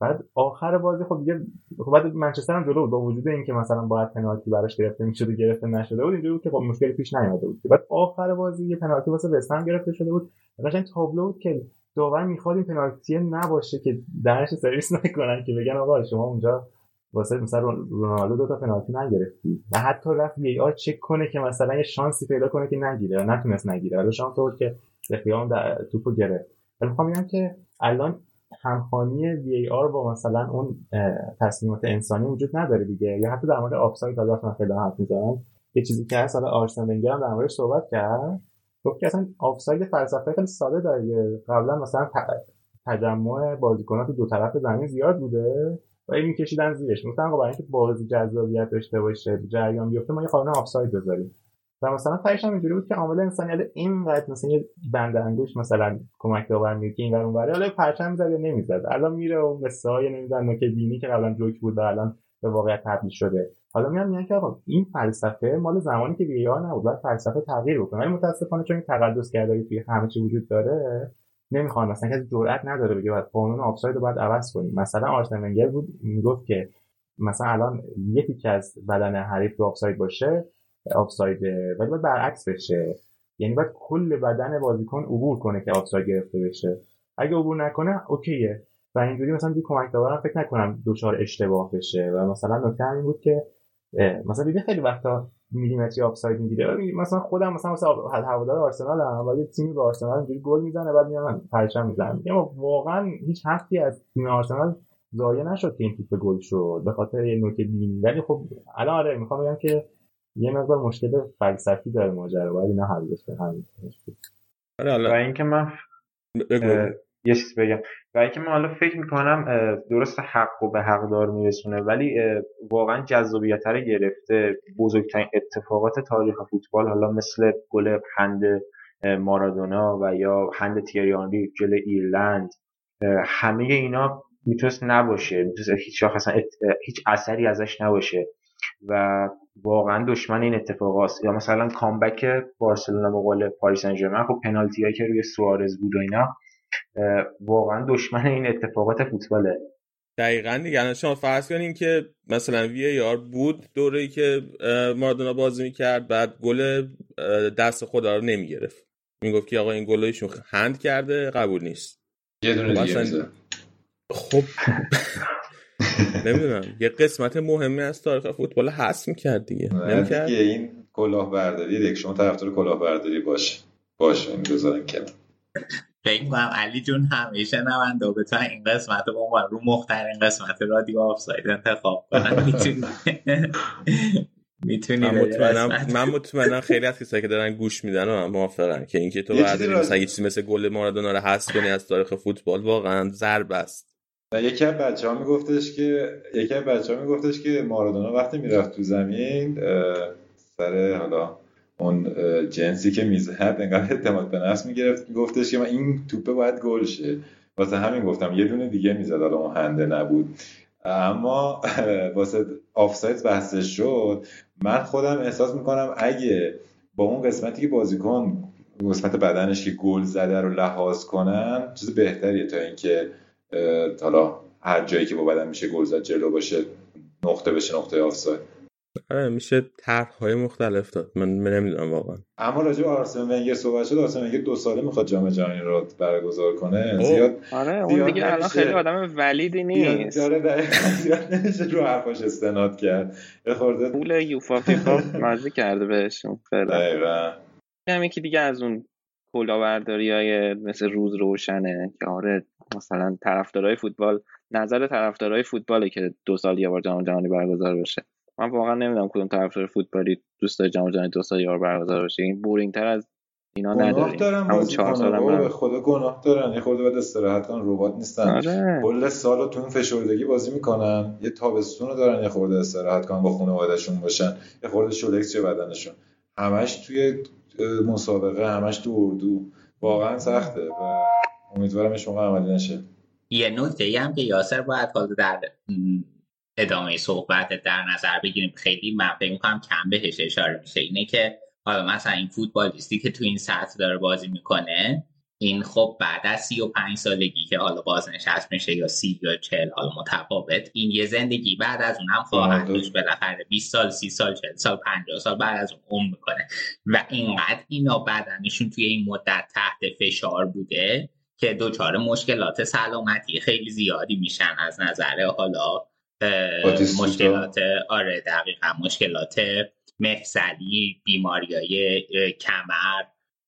بعد آخر بازی خب دیگه خب بعد منچستر هم جلو بود. با وجود اینکه مثلا باید پنالتی براش گرفته می‌شد و گرفته نشده بود اینجوری بود که خب مشکلی پیش نیومده بود. بعد آخر بازی یه پنالتی واسه وستهم گرفته شده بود. قشنگ تابلو بود که داور می‌خواد این پنالتی نباشه که درش سرویس نکنن که بگن آقا شما اونجا واسه مثلا رونالدو دو تا پنالتی نگرفتی. و حتی رفت وی آر چک کنه که مثلا یه شانسی پیدا کنه که نگیره. نتونست نگیره. ولی شانس بود که رفیقام توپو گرفت. ولی می‌خوام بگم که الان همخوانی وی آر با مثلا اون تصمیمات انسانی وجود نداره دیگه. یا حتی در مورد آفساید حالا من خیلی حرف می‌زنم یه چیزی که هست حالا آرسن ونگر هم در موردش صحبت کرد. گفت که اصلا آفساید فلسفه خیلی ساده داره قبلا مثلا تجمع بازیکنات دو طرف زمین زیاد بوده و این میکشیدن زیرش. مثلا برای اینکه بازی جذابیت داشته باشه جریان بیفته ما یه قانون آفساید بذاریم. مثلا تایش هم اینجوری بود که عامل انسانیت اینقدر مثلا یه بند انگوش مثلا کمک داور میگه این ور اونوره حالا پرچم می‌زد یا نمی‌زد. الان میره و مثل های نمیدن نوک بینی که قبلا جوک بود و الان به واقعیت تبدیل شده. حالا میان میگن که آقا این فلسفه مال زمانی که وی نبود باید فلسفه تغییر بکنه. ولی متاسفانه چون این تقدس کرده توی همه چی وجود داره نمی‌خوان مثلا کسی جرئت نداره بگه بعد قانون آفساید رو باید عوض کنیم. مثلا آرسن ونگر بود می‌گفت که مثلا الان یکی که از بدن حریف تو آفساید باشه آفساید ولی باید برعکس بشه. یعنی باید کل بدن بازیکن عبور کنه که آفساید گرفته بشه. اگه عبور نکنه okay ه. و اینجوری مثلا دی کمک داورم فکر نکنم دچار اشتباه بشه. و مثلا نکته همین بود که مثلا دیگه خیلی وقتا میلیمتری آفساید می‌گیره. مثلا خودم مثلا مثلا هوادار آرسنالم و یه تیمی به آرسنال اینجوری گل می‌زنه بعد میان پرچم می‌زنن اما واقعا هیچ حرفی از تیم آرسنال ضایع نشد که این تیپ گل شد. به خاطر یه نوک دینی ولی خب الان آره می‌خوام بگم که یه مقدار مشکل فلسفی داره ماجرا باید اینا حل بشه همین و اینکه من یه چیز بگم. و اینکه من حالا فکر می‌کنم درست حق و به حقدار میرسونه ولی واقعا جذابیت رو گرفته بزرگترین اتفاقات تاریخ فوتبال حالا مثل گل هند مارادونا و یا هند تیریانری جل ایرلند همه اینا می‌تونست نباشه می‌تونست هیچ اصلا هیچ اثری ازش نباشه. و واقعا دشمن این اتفاق هست. یا مثلا کامبک بارسلونا مقابل پاریس سن خب پنالتی هایی که روی سوارز بود و اینا واقعا دشمن این اتفاقات فوتباله. دقیقا دیگه. شما فرض کنین که مثلا وی یار بود دوره که مارادونا بازی می‌کرد بعد گل دست خدا رو نمی‌گرفت. می‌گفت که آقا این گل ایشون هند کرده قبول نیست. یه دونه دیگه خب نمی‌دونم. یه قسمت مهمی از تاریخ فوتبال هست می‌کرد دیگه. نمی‌کرد؟ این کلاهبرداری دیگه شما طرفدار کلاهبرداری باش. باش این بذارن کنار. فکر کنم علی جون همیشه نونده به تا این قسمت با رو مخترین قسمت رادیو آفساید انتخاب کنم <laughs> می‌تونی من مطمئنم من مطمئنم خیلی از کسایی که دارن گوش میدن و موافقن که اینکه تو بعد مثلا یه چیزی مثل گل مارادونا رو حذف کنی از تاریخ فوتبال واقعا ضرب است. یکی از بچه ها میگفتش که یکی از بچه ها میگفتش که مارادونا وقتی می‌رفت تو زمین سر حالا اون جنسی که می‌زد انگار اعتماد به نفس می‌گرفت. میگفتش که من این توپه باید گل شه. واسه همین گفتم یه دونه دیگه می‌زد حالا اون هنده نبود. اما واسه آفساید بحثش شد. من خودم احساس می‌کنم اگه با اون قسمتی که بازیکن قسمت بدنش که گل زده رو لحاظ کنن چیز بهتریه تا اینکه حالا هر جایی که با بدن میشه گل زد جلو باشه نقطه بشه نقطه آفساید. آره میشه طرح های مختلف داد. من نمی‌دونم واقعا. اما راجع به آرسن ونگر صحبت شد. آرسن ونگر دو ساله می‌خواد جام جهانی رو برگزار کنه. زیاد آره اون دیگه الان خیلی آدم ولیدی نیست آره زیاد نمیشه رو حرفاش استناد کرد. خورده پول یوفا فیفا مزه کرده بهشون دقیقاً. همین که دیگه از اون کلاهبرداری های مثل روز روشنه که آره مثلا طرفدارای فوتبال نظر طرفدارای فوتباله که دو سال یه بار جام جهانی برگزار بشه. من واقعا نمی‌دونم کدوم طرفدار فوتبالی دوست داره جام جهانی دو سال یه بار برگزار بشه. این بورینگ تر از اینا نداریم همون چهار سال به خدا گناه دارن. یه خورده استراحت کنن ربات نیستن. آره. کل سال تو اون فشردگی بازی می‌کنن. یه تابستون رو دارن یه خورده استراحت کنن با خانواده‌شون باشن. یه خورده شلکس چه بدنشون. همش توی مسابقه همش تو اردو واقعا سخته و امیدوارم موقع عملی نشه. یه نکته هم که یاسر باید حالا در ادامه صحبت در نظر بگیریم خیلی من فکر می‌کنم کم بهش اشاره میشه. اینه که حالا مثلا این فوتبالیستی که تو این سطح داره بازی می‌کنه این خب بعد از سی و پنج سالگی که حالا بازنشست میشه یا سی یا چل حالا متفاوت این یه زندگی بعد از اون هم خواهد داشت. بالاخره 20 سال سی سال چل سال 50 سال بعد از اون عمر می‌کنه. و اینقدر اینا بدنشون توی این مدت تحت فشار بوده که دچار مشکلات سلامتی خیلی زیادی میشن از نظر حالا مشکلات آره دقیقا مشکلات مفصلی بیماریای کمر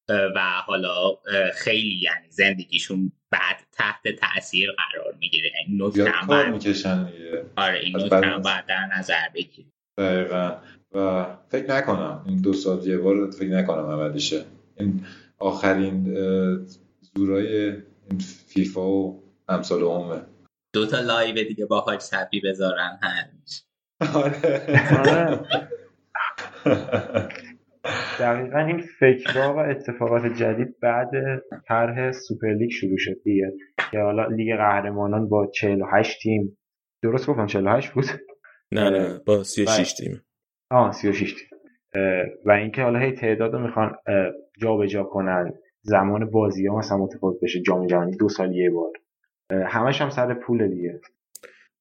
و حالا خیلی یعنی زندگیشون بعد تحت تاثیر قرار می‌گیره. این نکته هم آره این نکته هم باید در نظر بگیریم دقیقا. و فکر نکنم این دو سال یه بار فکر نکنم عملیشه این آخرین زورای این فیفا و امثال همه دو تا لایو دیگه با حاج صفی بذارن همیش <laughs> آره. <laughs> دقیقا این فکرها و اتفاقات جدید بعد طرح سوپرلیگ شروع شد دیگه. که حالا لیگ قهرمانان با 48 تیم. درست گفتم 48 بود؟ نه نه با 36 تیم. آه 36 تیم. و اینکه حالا هی تعداد رو می‌خوان جابجا کنن. زمان بازی ها مثلا متفاوت بشه. جام جهانی دو سال یه بار. همش هم سر پول دیگه.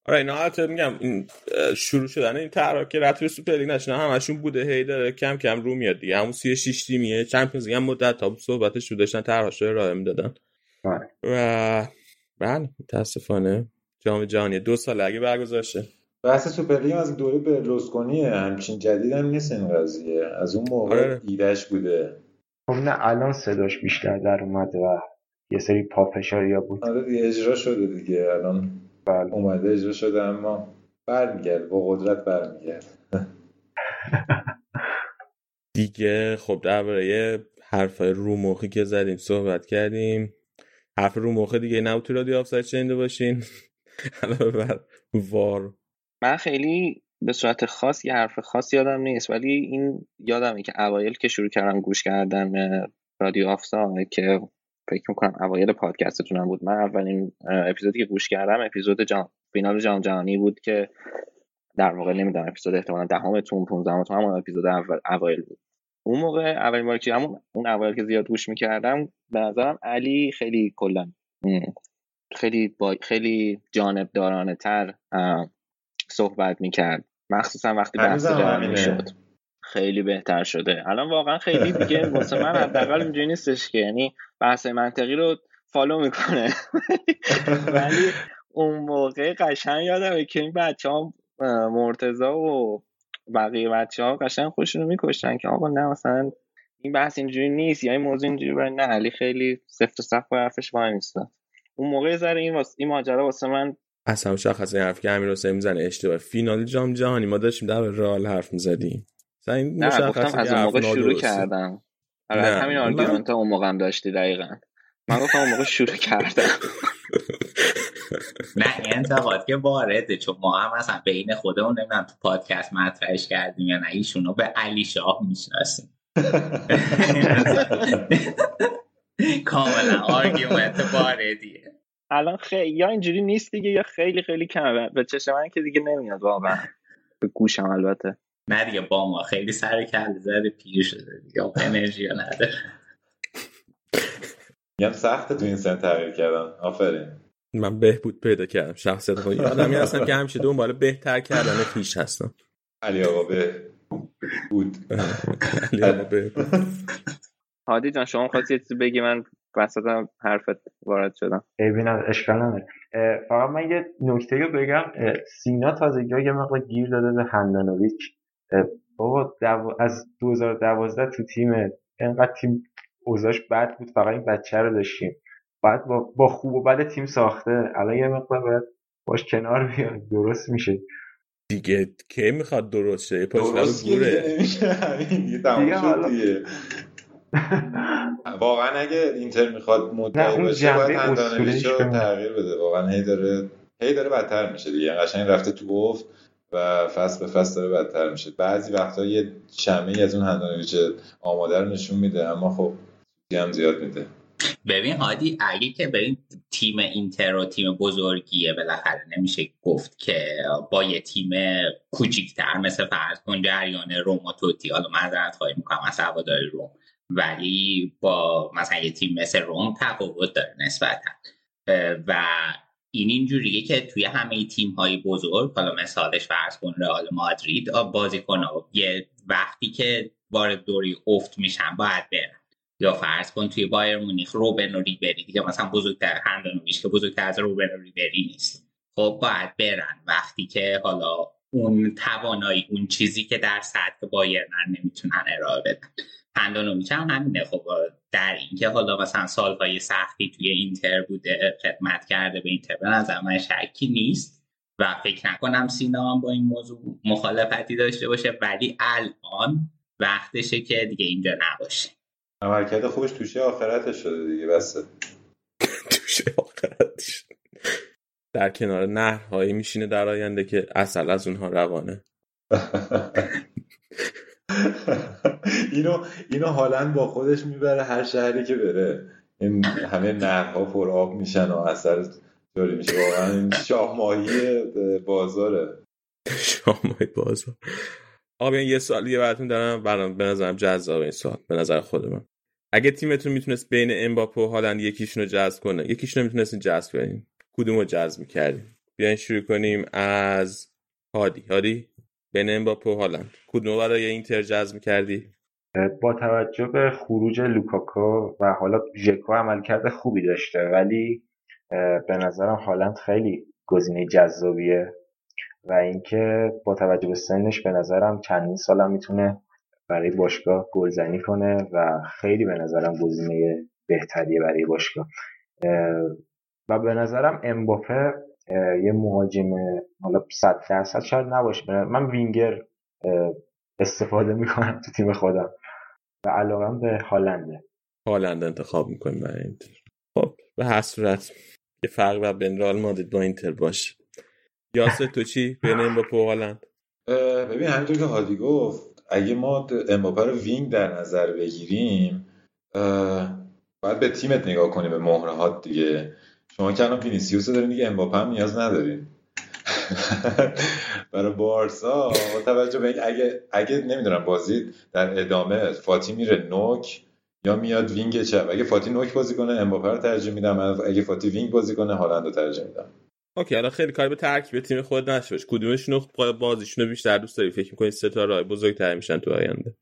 آره اینا حتی میگم این شروع شدن این طرح که رتبه سوپر لیگ نشونه همشون بوده هی داره کم کم رو میاد دیگه. همون 36 تیمیه. چمپیونز لیگ هم مدت تا صحبتش رو داشتن طرحش رو ارائه می‌دادن. آره. و بله متاسفانه جام جهانی دو سال اگه برگزار شه. بحث سوپر لیگ از دوره برلوسکونیه همچین جدید هم نیست این قضیه. از اون موقع آره. بوده. خب نه الان صداش بیشتر در اومده و یه سری پافشاری بود. آره دیگه اجرا شده دیگه. الان بله. اومده اجرا شده اما برمیگرد با قدرت برمیگرد دیگه خب درباره حرفای رو مخی که زدیم صحبت کردیم. حرف رو مخه دیگه نبود تو رادیو آفساید شنیده باشین. <laughs> بر وار. من خیلی به صورت خاص یه حرف خاص یادم نیست ولی این یادمه که اوایل که شروع کردم گوش کردن رادیو آفساید که فکر می‌کنم اوایل پادکستتون بود. من اولین اپیزودی که گوش کردم اپیزود جام فینال جام جهانی بود که در واقع نمی‌دونم اپیزود احتمالا دهمتون 15 همون اپیزود اول اوایل بود. اون موقع اولین بار که همون اون اوایل که زیاد گوش می‌کردم به نظرم علی خیلی کلا خیلی با خیلی جانبدارانه تر صحبت می‌کرد. مخصوصا وقتی بحث جهانی می‌شد خیلی بهتر شده. الان واقعا خیلی دیگه واسه من حداقل اینجوری نیستش که یعنی بحث منطقی رو فالو می‌کنه. <laughs> ولی اون موقع قشنگ یادمه که این بچه ها مرتضی و بقیه بچه ها قشنگ خودشون رو میکشتن که آقا نه مثلا این بحث اینجوری نیست یا این موضوع اینجوری برای نه علی خیلی سفت و سخت حرفش وایمیسته اون موقع ذره این واس... این ماجرا واسه من اصلا مشخص این حرف که امیر حسین می‌زنه اشتباه. فینال جام جهانی. ما داشتیم در رئال حرف می‌زدیم. نه گفتم از اون موقع شروع کردم. آره همین argument اون موقع هم داشتی دقیقا. من گفتم اون موقع شروع کردم. نه این انتقاد که وارده چون ما هم مثلا بین خودمون نمی‌دونم تو پادکست مطرحش کردیم یا نه ایشونو به علی شاه می‌شناسیم. کاملا argument واردیه. الان خیلی یا اینجوری نیست دیگه یا خیلی خیلی کمه. به چشم من که دیگه نمیاد واقعا. به گوشم البته. نه دیگه با ما. خیلی سر کله زده پیر شده دیگه. انرژی نداره. میگم سخته تو این سن تغییر کردن. آفرین. من بهبود پیدا کردم. شخصیت خودم آدمی هستم که همیشه دنبال بهتر کردن پیش هستم. علی آقا به بود علی آقا به هادی جان شما خواستی چیزی بگی؟ من وسط حرفت وارد شدم. ببینم اشکال نداره. فقط من یه نکته رو بگم. سینا تازگی یه مقدار گیر داده به هندانویچ. بابا از 2012 تو تیم انقدر تیم اوضاعش بد بود فقط این بچه رو داشتیم. بعد با, با خوب و بد تیم ساخته. الان یه مقدار باید باش کنار بیاد. درست میشه. دیگه که می‌خواد درست شه؟ درست گوره. دیگه <laughs> <laughs> واقعا اگه اینتر می‌خواد مدعی باشه باید هندانویچ رو تغییر بده. واقعا هی داره هی داره بدتر میشه دیگه. قشنگ رفته تو گفت و فصل به فصل داره بدتر میشه. بعضی وقتا یه شمه از اون هندانویچ آماده رو نشون میده اما خب هم زیاد میده. ببین هادی اگه که ببین تیم اینتر و تیم بزرگیه بالاخره نمیشه گفت که با یه تیم کوچیکتر مثل فرض کن جریان روم و توتی. حالا معذرت خواهی می‌کنم از هواداری روم. ولی با مثلا یه تیم مثل روم تفاوت داره نسبتا. و این اینجوریه که توی همه تیم های بزرگ حالا مثالش فرض کن رئال مادرید بازیکن یه وقتی که وارد دوری افت میشن باید برن. یا فرض کن توی بایر مونیخ روبن و ریبری دیگه مثلا بزرگتر هندانویش که بزرگتر از روبن و ریبری نیست. خب باید برن. وقتی که حالا اون توانایی اون چیزی که در سطح بایرن نمی‌تونن ارائه بدن. هندانویچ هم همینه. خب در اینکه حالا مثلا سالهای سختی توی اینتر بوده خدمت کرده به اینتر به نظر من شکی نیست و فکر نکنم سینا هم با این موضوع مخالفتی داشته باشه ولی الان وقتشه که دیگه اینجا نباشه. عملکرد خوبش توشه آخرتش شده دیگه بسه. <laughs> توشه آخرتش. در کنار نهرهایی میشینه در آینده که اصل از اونها روانه. <laughs> <laughs> اینو اینو هالند با خودش می‌بره هر شهری که بره. این همه نهرها پر آب میشن و اثر جاری میشه. واقعا این شاه ماهی بازاره. شاه ماهی بازار. آقا یه سوال یه براتون دارم. برام به نظرم جذاب این سوال. به نظر خود من. اگه تیمتون می‌تونست بین امباپه و هالند یکیشون رو جذب کنه یکیشون رو می‌تونستین جذب کنین. کدوم رو جذب می‌کردین؟ بیاین شروع کنیم از هادی. هادی؟ بین امباپه و هالند. کدوم برای اینتر جذب می‌کردی با توجه به خروج لوکاکو و حالا ژکو عملکرد خوبی داشته ولی به نظرم هالند خیلی گزینه جذابیه و اینکه با توجه به سنش به نظرم چندین سالم می‌تونه برای باشگاه گلزنی کنه و خیلی به نظرم گزینه بهتریه برای باشگاه. و به نظرم امباپه یه مهاجم حالا صد درصد شاید نباشه. من وینگر استفاده می‌کنم تو تیم خودم. و علاقم به هالنده. هالند انتخاب می‌کنیم برای اینتر. خب به هر صورت یه فرقی بین رئال مادرید با اینتر باشه. یاسر تو چی؟ بین امباپه و هالند؟ ببین همینطور که هادی گفت اگه ما امباپه رو وینگ در نظر بگیریم باید به تیمت نگاه کنی به مهره‌هات دیگه. شما که الان وینیسیوس دارین دیگه امباپه هم نیاز ندارین. <laughs> برای بارسا با توجه به اگه اگه نمی‌دونم بازی در ادامه فاتی میره نوک یا میاد وینگ چپ. اگه فاتی نوک بازی کنه امباپه رو ترجیح میدم. اگه فاتی وینگ بازی کنه هالند رو ترجیح میدم. اوکی الان خیلی کاری به ترکیب تیم خود نشه کدومشون بازیشون رو بیشتر دوست داری؟ فکر می‌کنی ستاره بزرگتر میشن تو آینده؟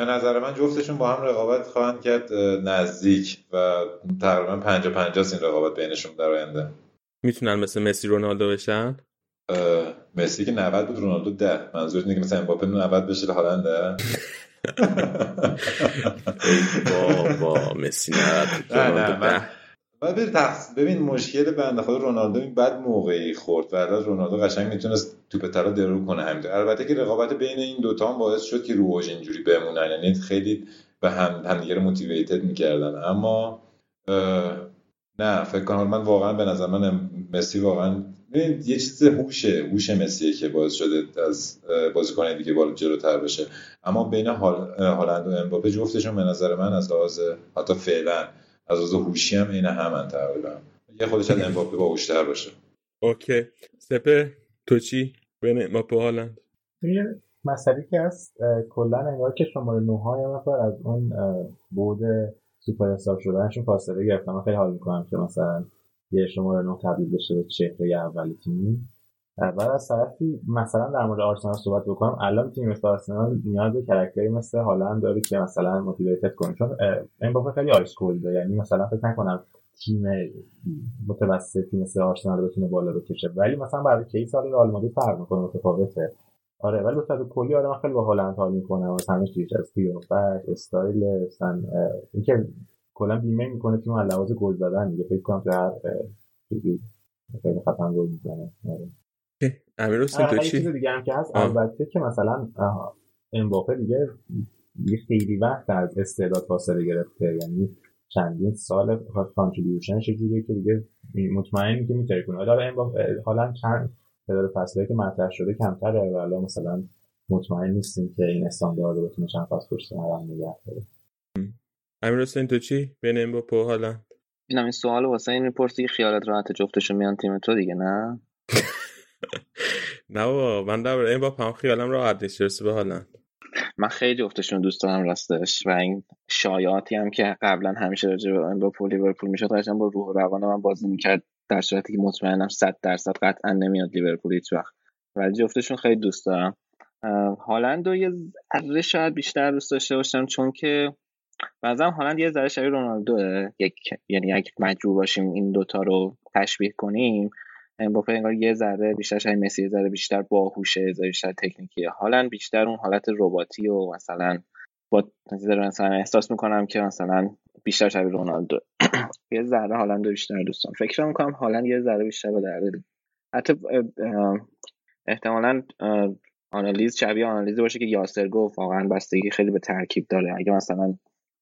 به نظر من جفتشون با هم رقابت خواهند کرد نزدیک و تقریبا 50 50 این رقابت بینشون در آینده. می‌تونن مثل مسی رونالدو بشن؟ مسی که 90 بود رونالدو 10 منظور اینه که مثلا امباپه 90 بشه هالند <laughs> بابا مسی 90 رونالدو 10 بعد تقص... ببین مشکل بنده خدا رونالدو این بد موقعی خورد و رونالدو قشنگ می‌تونست توپ طلا درو کنه همینطور البته که رقابت بین این دوتا هم باعث شد که روش اینجوری بمونن. یعنی خیلی به هم همدیگه رو موتیویتد می‌کردن. اما نه فکر کنم من واقعا به نظر من مسی واقعا یه چیز هوشه هوش مسیه که باعث شده از بازیکن دیگه بالا جلوتر بشه. اما بین هالند و امباپه جفتشون به نظر من از لحاظ حتی فعلا از لحاظ هوشی هم عین همن تقریبا یه خودش از امباپه باهوشتر باشه. اوکی. سپه تو چی؟ بین امباپه هالند. مسئله که هست کلا انگار که شماره 9 های نفر از اون بود سوپر استار شدنشون فاصله گرفتم من خیلی حال می‌کنم که مثلا یه شماره 9 تبدیل بشه به چهره اولی تیم و از طرفی مثلا در مورد آرسنال صحبت بکنم الان تیم مثل آرسنال نیاز به character ی مثل هالند داره که مثلا motivated کنه. چون امباپه خیلی ice cold یعنی مثلا فکر نکنم تیم متوسطی مثل آرسنال رو بتونه بالا بکشه. ولی مثلا برای case رئال مادرید فرق می‌کنه متفاوته. آره ولی به صورت کلی آدم خیلی با هالند حال می‌کنه. مثلا همش چیز از قیافه ت استایل مثلا اینکه کلا بیمه می‌کنه تیم از لحاظ گل زدن دیگه. فکر کنم که هر چیزی خیلی گل می‌زنه. امیر حسین تو چی؟ چیز دیگه هم که هست. البته که مثلا امباپه دیگه یه خیلی وقت از استعداد فاصله گرفته. یعنی چندین سال کانتریبیوشنش جوریه که دیگه مطمئنی که می‌تونه کنه حالا امباپه حالا چند تعداد فصله که مطرح شده کمتره و مثلا مطمئن نیستیم که این استاندارد رو بتونه چند فصل پشت سر نگه داره. امیر حسین تو چی؟ بین امباپه و هالند. اینم این سوال واسه این می‌پرسی خیالت راحت جفتشون میان تیم تو دیگه نه؟ <laughs> نه بابا من در این با هم خیالم راحت نیست به هالند من خیلی جفتشون دوست دارم راستش و این شایعاتی هم که قبلا همیشه راجع به با پول لیورپول می‌شد قشنگ با روح روان من بازی می‌کرد در صورتی که مطمئنم 100 درصد قطعا نمیاد لیورپول هیچ وقت. ولی جفتشون خیلی دوست دارم. هالند رو یه ذره شاید بیشتر دوست داشته باشم چون که بعضا هالند یه ذره شبیه رونالدو یک یعنی اگه مجبور باشیم این دوتا رو تشبیه کنیم امباپه انگار یه ذره بیشتر شاید مسی ذره بیشتر باهوشه یه بیشتر تکنیکیه. هالند بیشتر اون حالت رباتی و مثلا با مثلا احساس می‌کنم که مثلا بیشتر شبیه رونالدو. <clears throat> یه ذره هالند بیشتر دوستم فکر می‌کنم هالند یه ذره بیشتر به درد. حتی احتمالا آنالیز شبیه آنالیزی باشه که یاسر گفت. واقعا بستگی خیلی به ترکیب داره. اگه مثلا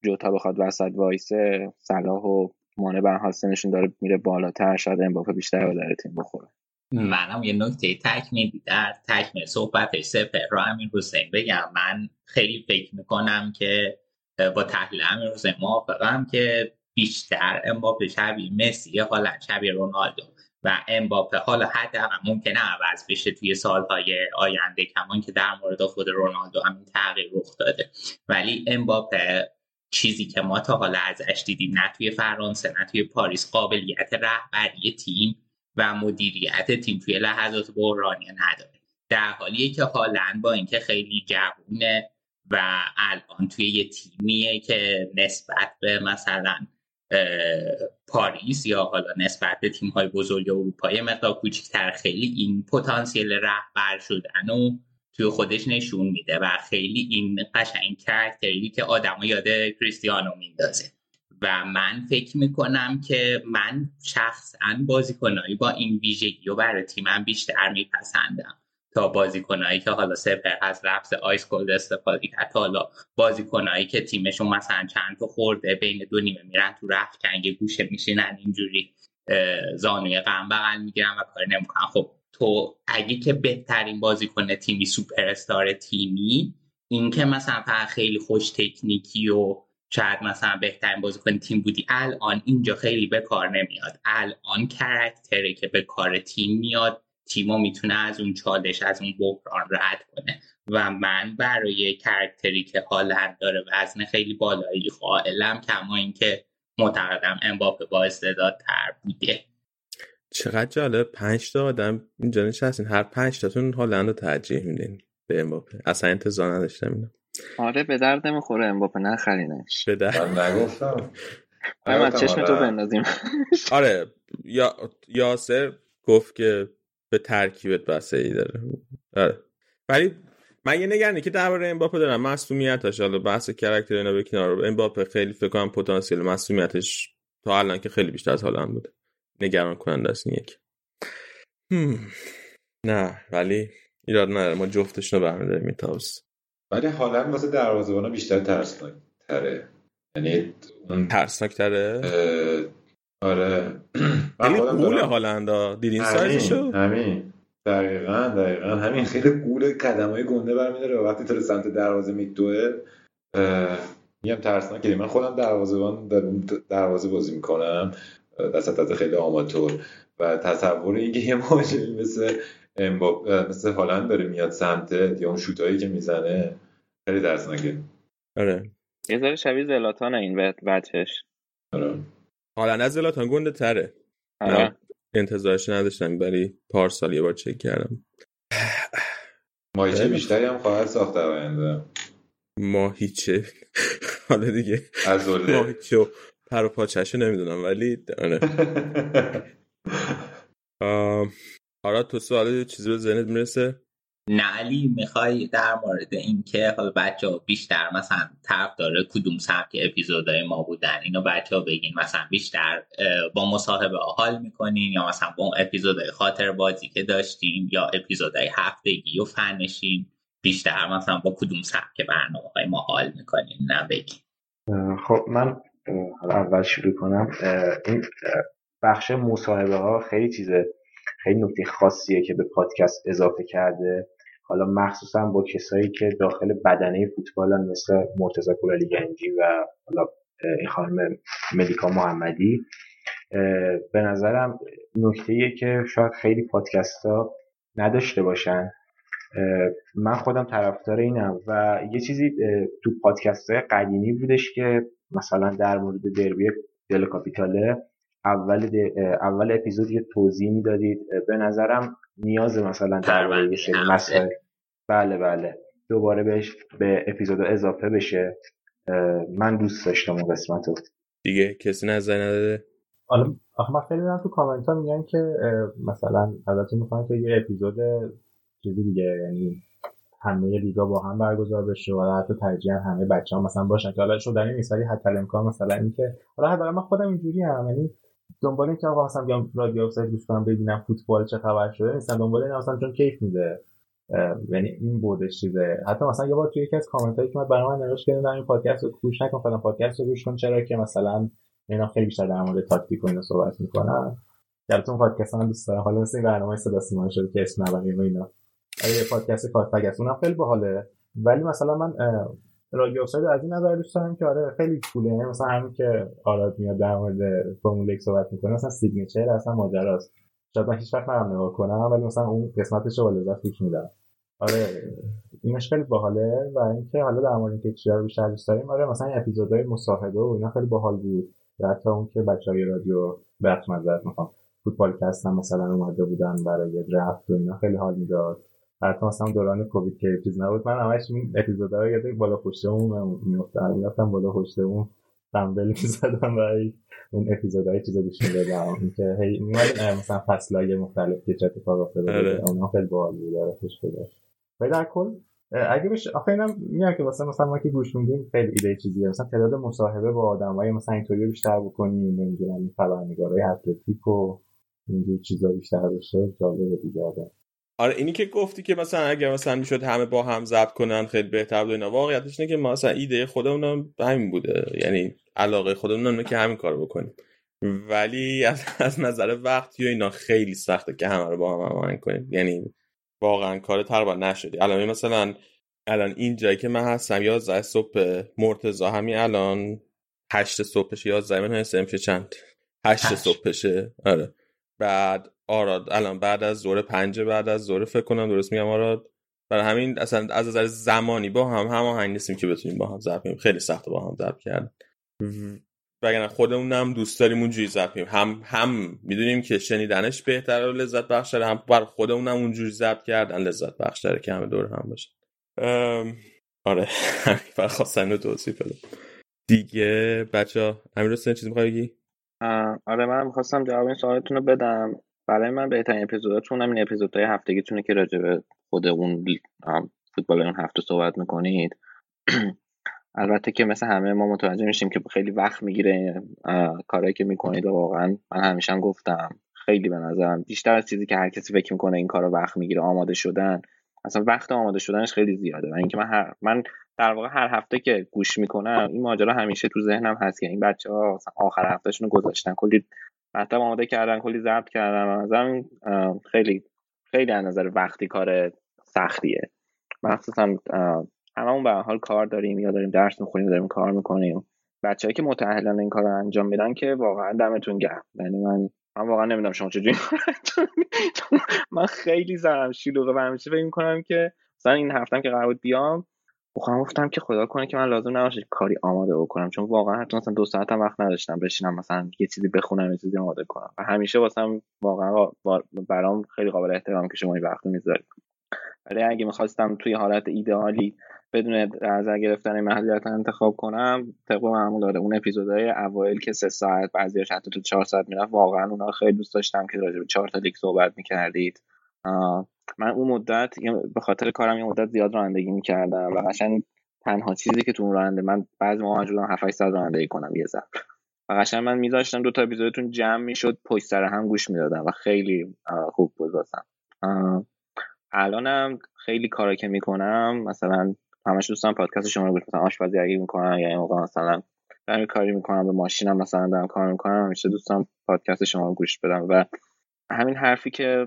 جوتا بخواد وسط وایسه صلاح و مانع به حال سنشون داره میره بالاتر شاید امباپه بیشتر به در تیم بخوره. منم یه نکته تکمیلی در تکمیل صحبتش سپر رو امیر حسین. بگم من خیلی فکر می‌کنم که با تحلیل امیر حسین موافقم که بیشتر امباپه شبیه مسی حالا شبیه رونالدو و امباپه. حالا حداقل ممکنه عوض بشه توی سالهای آینده کمان که در مورد خود رونالدو همین تغییر رخ داده. ولی امباپه چیزی که ما تا حالا ازش دیدیم نه توی فرانسه نه توی پاریس قابلیت رهبری تیم و مدیریت تیم توی لحظات بحرانی نداره. در حالیه که هالند با اینکه خیلی جوونه و الان توی یه تیمیه که نسبت به مثلا پاریس یا حالا نسبت به تیم های بزرگ اروپایی مقدار کوچکتر خیلی این پتانسیل رهبر شدن و توی خودش نشون میده و خیلی این قشنگ کرکتری که آدم یاد کریستیانو میندازه. و من فکر می‌کنم که من شخصا بازیکنایی با این ویژگی رو برای تیمم بیشتر میپسندم. تا بازیکنایی که حالا سپر از رفز آیس کولد استفاده کرد حالا بازیکنایی که تیمشون مثلا چند تا خورده بین دو نیمه میرن تو رفت کنگ گوشه میشینن اینجوری زانوی غم بغل می‌گیرن و کاری نمی‌کنن. خب تو اگه که بهترین بازیکن تیمی سوپر استار تیمی این که مثلا فقط خیلی خوش تکنیکی و شاید مثلا بهترین بازیکن تیم بودی الان اینجا خیلی به کار نمیاد. الان کرکتری که به کار تیم میاد تیمو می‌تونه از اون چالش از اون بحران رد کنه. و من برای کرکتری که هالند داره وزن خیلی بالایی قائلم کما اینکه معتقدم امباپه با استعدادتر بوده. چقدر جالب. پنج تا آدم اینجا نشستین. هر پنج تاتون هالند رو ترجیح میدین به امباپه. اصلا انتظار نداشتم اینو. آره به درد می‌خوره امباپه نخرینش. به در من نگفتم. من چشم تو آره. بندازیم. <laughs> آره یا یاسر گفت که به ترکیبت بسته ای داره. آره. ولی من یه نگرانی که درباره امباپه دارم. مصونیتش حالا بحث کرکتر اینا به کنار. امباپه خیلی فکر کنم پتانسیل مصونیتش تا الان که خیلی بیشتر از هالند بوده. نگران کننده است این یک. نه ولی ایراد نداره. ما جفتشون رو برمیداریم این تابست ولی هالند واسه دروازه‌بانا بیشتر ترسناک تره یعنی اون ترسناک تره آره. <clears throat> من خیلی خودم گوله دارم- هالند ها. دیدین همین سایزشو؟ همین. دقیقا دقیقا. همین خیلی گول قدم های گنده برمیداره. و وقتی تو رو سمت دروازه میدوه میگم ترسناکه. من خودم دروازه‌بان دروازه بازی می‌کنم. از خیلی آماتور. و تصور اینکه یه مهاجمی مثل مثل هالند داره میاد سمتت یا اون شوتایی که می‌زنه خیلی ترسناکه آره. یه ذره شبیه زلاتان این وجهش آره. هالند از زلاتان گنده تره. آره. انتظارش نداشتم ولی پارسال یه بار چک کردم. ماهیچه بیشتری هم خواهد ساخت در آینده. ماهیچه. <laughs> حالا دیگه. عضله ماهیچه و پر و پاچشو نمی‌دونم ولی آره. <laughs> آراد تو سوال چیزی به ذهنت می‌رسه؟ نه علی می‌خوای در مورد اینکه حالا بچه ها بیشتر مثلا طرف داره کدوم سبک اپیزودهای ما بودن اینو بچه ها بگین مثلا بیشتر با مصاحبه حال می‌کنین یا مثلا با اون اپیزودهای خاطر بازی که داشتیم یا اپیزودهای هفتگی و فنشین بیشتر مثلا با کدوم سبک برنامه های ما حال می‌کنین نه بگین. خب من حالا اول شروع کنم. این بخش مصاحبه ها خیلی چیزه. خیلی نکته خاصیه که به پادکست اضافه کرده. حالا مخصوصا با کسایی که داخل بدنه فوتبالن مثل مرتضی کولالی گنجی و حالا این خانم ملیکا محمدی. به نظرم نکته که شاید خیلی پادکست ها نداشته باشن. من خودم طرفدار اینم و یه چیزی تو پادکست های قدیمی بودش که مثلا در مورد دربی دل کاپیتاله اول اول اپیزود یه توضیح می‌دادید. به نظرم نیاز مثلا پرونده مسائل بله بله. دوباره بهش به اپیزود اضافه بشه. من دوست داشتم اون قسمت رو. دیگه کسی نظر نداده؟ حالا آخه من خیلی تو کامنت ها میگن که مثلا ازتون می‌خوان که یه اپیزود چیزی دیگه یعنی همه لیگا با هم برگزار بشه و حتی ترجیحاً همه بچه ها مثلا باشن که حالا شدنی نیست ولی حتی امکان مثلا اینکه حالا حداقل من خودم اینجوری هم یعنی دنبال اینکه آقا مثلا بیام رادیو آفساید گوش کنم ببینم فوتبال چه خبر شده نیستم دنبال این مثلا چون کیف میده. یعنی این بودش چیزه. حتی مثلا یه بار توی یکی از کامنت هایی که من برای من نوشت کردن این پادکست رو گوش نکن فلان پادکست رو گوش کن چرا که مثلا اینا خیلی بیشتر در مورد تاکتیک و اینا صحبت می‌کنن. البته اون پادکست هم دوست دارم. حالا مثل این برنامه صدا سیما شده که اسم نبریم و اینا. پادکست است اونم خیلی باحاله. ولی مثلا من رادیو آفساید از این نظر دوست دارم که آره خیلی cool ه. یعنی مثلا همین که آراد میاد در مورد فرمول یک صحبت می‌کنه مثلا signature اصلا ماجراست. شاید من هیچ وقت نرم نگاه کنم ولی مثلا اون قسمتش رو لذت گوش میدم. آره اینش خیلی باحاله و اینکه حالا در مورد اینکه چیا بیشتر دوست داریم آره مثلا این اپیزودهای مصاحبه و اینا خیلی باحال بود. و حتی اون که بچهای رادیو بخش مزد می‌خوام فوتبال هم مثلا اومده بودن برای درفت و اینا خیلی حال می‌داد. حتی مثلا دوران کووید که چیز نبود. من همش این اپیزودا رو یاد بالا پشتمون میافتم میافتم بالا پشتمون دنبل می‌زدم برای اون اپیزودهای چیزا گوش می‌دادم. اینکه هی میومد مثلا فصلای مختلف که چه اتفاق افتاده آره. بود اونها خیلی باحال بود آره خوش گذشت. ولی در کل اگه بشه آخه اینم میگم که واسه مثلا ما که گوش میدیم خیلی ایده چیزیه. مثلا تعداد مصاحبه با آدمای مثلا اینطوری بیشتر بکنیم. نمی‌دونم این خبرنگارای اتلتیک و اینجور چیزا بیشتر بشه جالبه دیگه آره آره اینی که گفتی که مثلا اگر مثلا می‌شد همه با هم ضبط کنن خیلی بهتر بود اینا. واقعیتش اینه که ما مثلا ایده خودمون هم همین بوده. یعنی علاقه خودمون هم که همین کارو بکنیم. ولی از, <laughs> از نظر وقتی و اینا خیلی سخته که همه رو با هم هماهنگ کنیم. یعنی واقعا کار تقریبا نشدی الان مثلا الان این جایی که من هستم یازده صبح مرتزا همین الان هشت صبحشه یازده من هستم چند؟ هشت. صبحشه. آره. بعد آراد الان بعد از زور پنج بعد از زور فکر کنم درست میگم آراد برای همین اصلا از نظر زمانی با هم هماهنگ نیستیم که بتونیم با هم ضبط کنیم. خیلی سخت با هم ضبط کرد وگرنه خودمون هم دوست داریم اونجوری ضبط کنیم. هم هم می‌دونیم که شنیدنش بهتره و لذت بخشتره هم بر خودمون هم اونجوری ضبط کردن لذت بخشتره که همه دور هم باشه آره. همین فقط خواستم رو توصیف کنم دیگه بچه همین رو چیزی می‌خوای بگی؟ آره من می‌خواستم جواب این سوالتون رو بدم. برای من بهترین اپیزوداتون همین اپیزودهای هفتگیتونه که راجع به خود اون فوتبال اون هفته صحبت می‌کنید. <clears throat> البته که مثل همه ما متوجه میشیم که خیلی وقت می‌گیره کارهایی که می‌کنید و واقعا من همیشه هم گفتم خیلی به نظرم بیشتر از چیزی که هر کسی فکر می‌کنه این کار وقت می‌گیره آماده شدن. اصلا وقت آماده شدنش خیلی زیاده. و اینکه من هر من در واقع هر هفته که گوش می‌کنم این ماجرا همیشه تو ذهنم هست که این بچه ها آخر هفتهشون رو گذاشتن. کلی مطلب آماده کردن کلی ضبط کردن از خیلی خیلی از نظر وقتی کار سختیه. مخصوصا هممون به حال کار داریم یا داریم درس می‌خونیم داریم کار می‌کنیم. بچههایی که متأهلن این کار رو انجام میدن که واقعا دمتون گرم. یعنی من من واقعا نمی‌دونم شما چجوری <laughs> من خیلی زرم شلوغه و همیشه فکر می‌کنم که مثلا این هفتم که قرار بود بیام بخوام گفتم که خدا کنه که من لازم نباشه کاری آماده بکنم. چون واقعا حتی مثلا دو ساعت هم وقت نداشتم بشینم مثلا یه چیزی بخونم یه چیزی آماده کنم. و همیشه واسم واقعا برام خیلی قابل احترام که شما این وقت می‌ذارید. ولی اگه می‌خواستم توی حالت ایدئالی بدون نظر گرفتن محلیت انتخاب کنم طبق معمول داره اون اپیزودهای اوایل که سه ساعت بعضیش حتی تو چهار ساعت می‌رفت واقعا اونا خیلی دوست داشتم که راجع به چهار تا لیگ صحبت می‌کردید. من اون مدت به خاطر کارم یه مدت زیاد رانندگی می‌کردم و قشنگ تنها چیزی که تو اون راننده من بعضی موقع مجبورم 7 ساعت رانندگی کنم یه ضبط و قشنگ من میذاشتم دو تا اپیزودتون جمع می‌شد پشت سر هم گوش می‌دادم و خیلی خوب بود واسم. الانم خیلی کارا که می‌کنم مثلا همش دوستان پادکست شما رو گوش مثلا آشپزی اگه می‌کنم یا این موقع مثلا دارم کاری می‌کنم به ماشینم مثلا دارم کار می‌کنم همیشه دوستان پادکست شما رو گوش بدم و همین حرفی که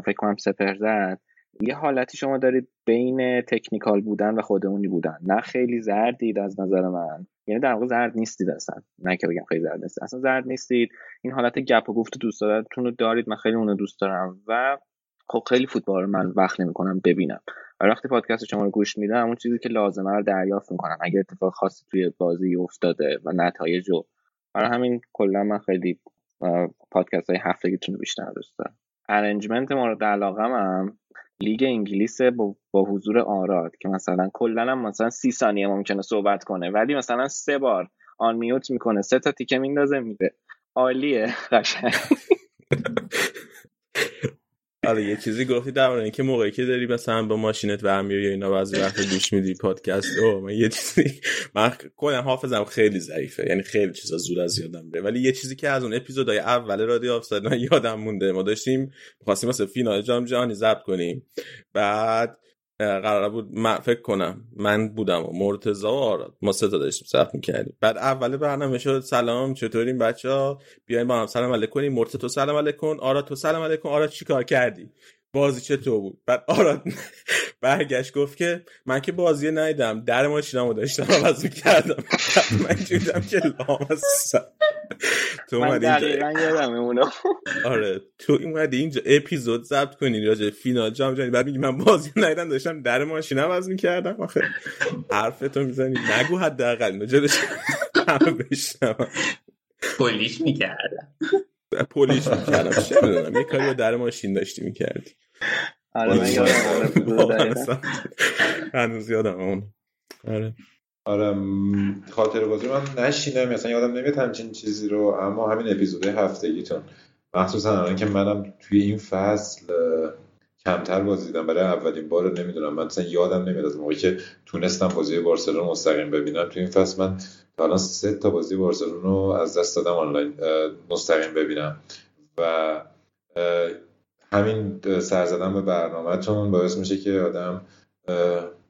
فکر کنم سپر زد. یه حالتی شما دارید بین تکنیکال بودن و خودمونی بودن. نه خیلی زردید از نظر من. یعنی در واقع زرد نیستید اصلا. نه که بگم خیلی زرد نیستید. اصلا زرد نیستید. این حالت گپ و گفت دوستانه‌تون رو دارید. من خیلی اونو دوست دارم. و خب خیلی فوتبال من وقت نمی‌کنم ببینم. و وقتی پادکست شما رو گوش میدم اون چیزی که لازمه رو دریافت می‌کنم. اگه اتفاق خاصی توی بازی افتاده و نتایج رو. برای همین کلا من خیلی پادکست های هفتگیتون رو بیشتر دوست دارم. arrangement مورد علاقه هم لیگ انگلیس با, با حضور آراد که مثلا کلا هم مثلا سی ثانیه ممکنه صحبت کنه. ولی مثلا سه بار آن میوت می‌کنه سه تا تیکه میندازه میده. عالیه قشنگ. <laughs> آره یه چیزی گفتی در مورد اینکه موقعی که داری مثلا با ماشینت برمیاری یا اینا بعضی <laughs> وقت گوش میدی پادکست. او من یه چیزی من کلا حافظم خیلی ضعیفه یعنی خیلی چیزا زود از یادم میره. ولی یه چیزی که از اون اپیزودهای اول رادیو آفساید یادم مونده. ما داشتیم خواستیم واسه فینال جام جهانی ضبط کنیم. بعد قرار بود من فکر کنم من بودم و مرتضا و آراد ما سه داشتیم ضبط می‌کردیم. بعد اول برنامه شد سلام چطوریم بچه ها بیاین با هم سلام علیکم کنیم مرتضا تو سلام علیکم آراد تو سلام علیکم آراد چیکار کردی؟ بازی چطور بود؟ بعد آراد برگشت گفت که من که بازی ندیدم در ماشینمو داشتم؟ عوض می‌کردم من دیدم که لام تو من دقیقا یادم اونو آره تو اومدی اینجا اپیزود ضبط کنی راجع فینال جام جهانی. بعد میگی من بازی ندیدم داشتم در ماشینم عوض می‌کردم؟ آخه حرفتو می‌زنی. نگو حداقل اینو جلوش همه بشنم پولیش می‌کردم. پولیش می‌کردم. چه می‌دونم یه کاری با در ماشین داشتی می‌کردی. آره من یادم هنوز یادم اون. آره. آره خاطر بازی من نشینم مثلا یادم نمیاد همچین چیزی رو اما همین اپیزود هفتگیتون. مخصوصا الان که منم توی این فصل کمتر بازی دیدم برای اولین بار نمی‌دونم. من مثلا یادم نمیاد از موقعی که تونستم بازی بارسلون مستقیم ببینم. توی این فصل من تا الان سه تا بازی بارسلون رو از دست دادم آنلاین مستقیم ببینم. و همین سر زدن به برنامهتون باعث میشه که آدم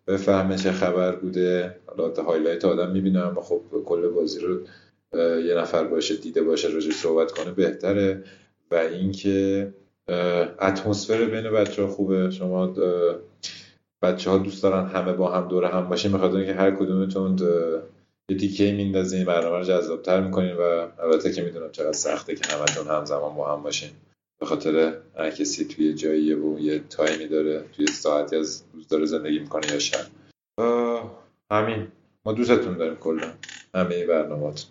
بفهمه چه خبر بوده. حالا هایلایت آدم می‌بینم. خب کل بازی رو یه نفر باشه دیده باشه راجع صحبت کنه بهتره. و اینکه اتمسفر بین بچه ها خوبه. شما بچه ها دوست دارن همه با هم دوره هم باشیم بخاطر که هر کدومتون یه تیکه میندازین برنامه رو جذابتر می‌کنین و البته که می‌دونم چقدر سخته که همتون همزمان با هم باشین. به خاطر هر کسی توی جاییه و یه تایمی داره توی ساعتی از روز داره زندگی می‌کنه یا شب. همین. ما دوستتون داریم کلا. همه برنامهاتون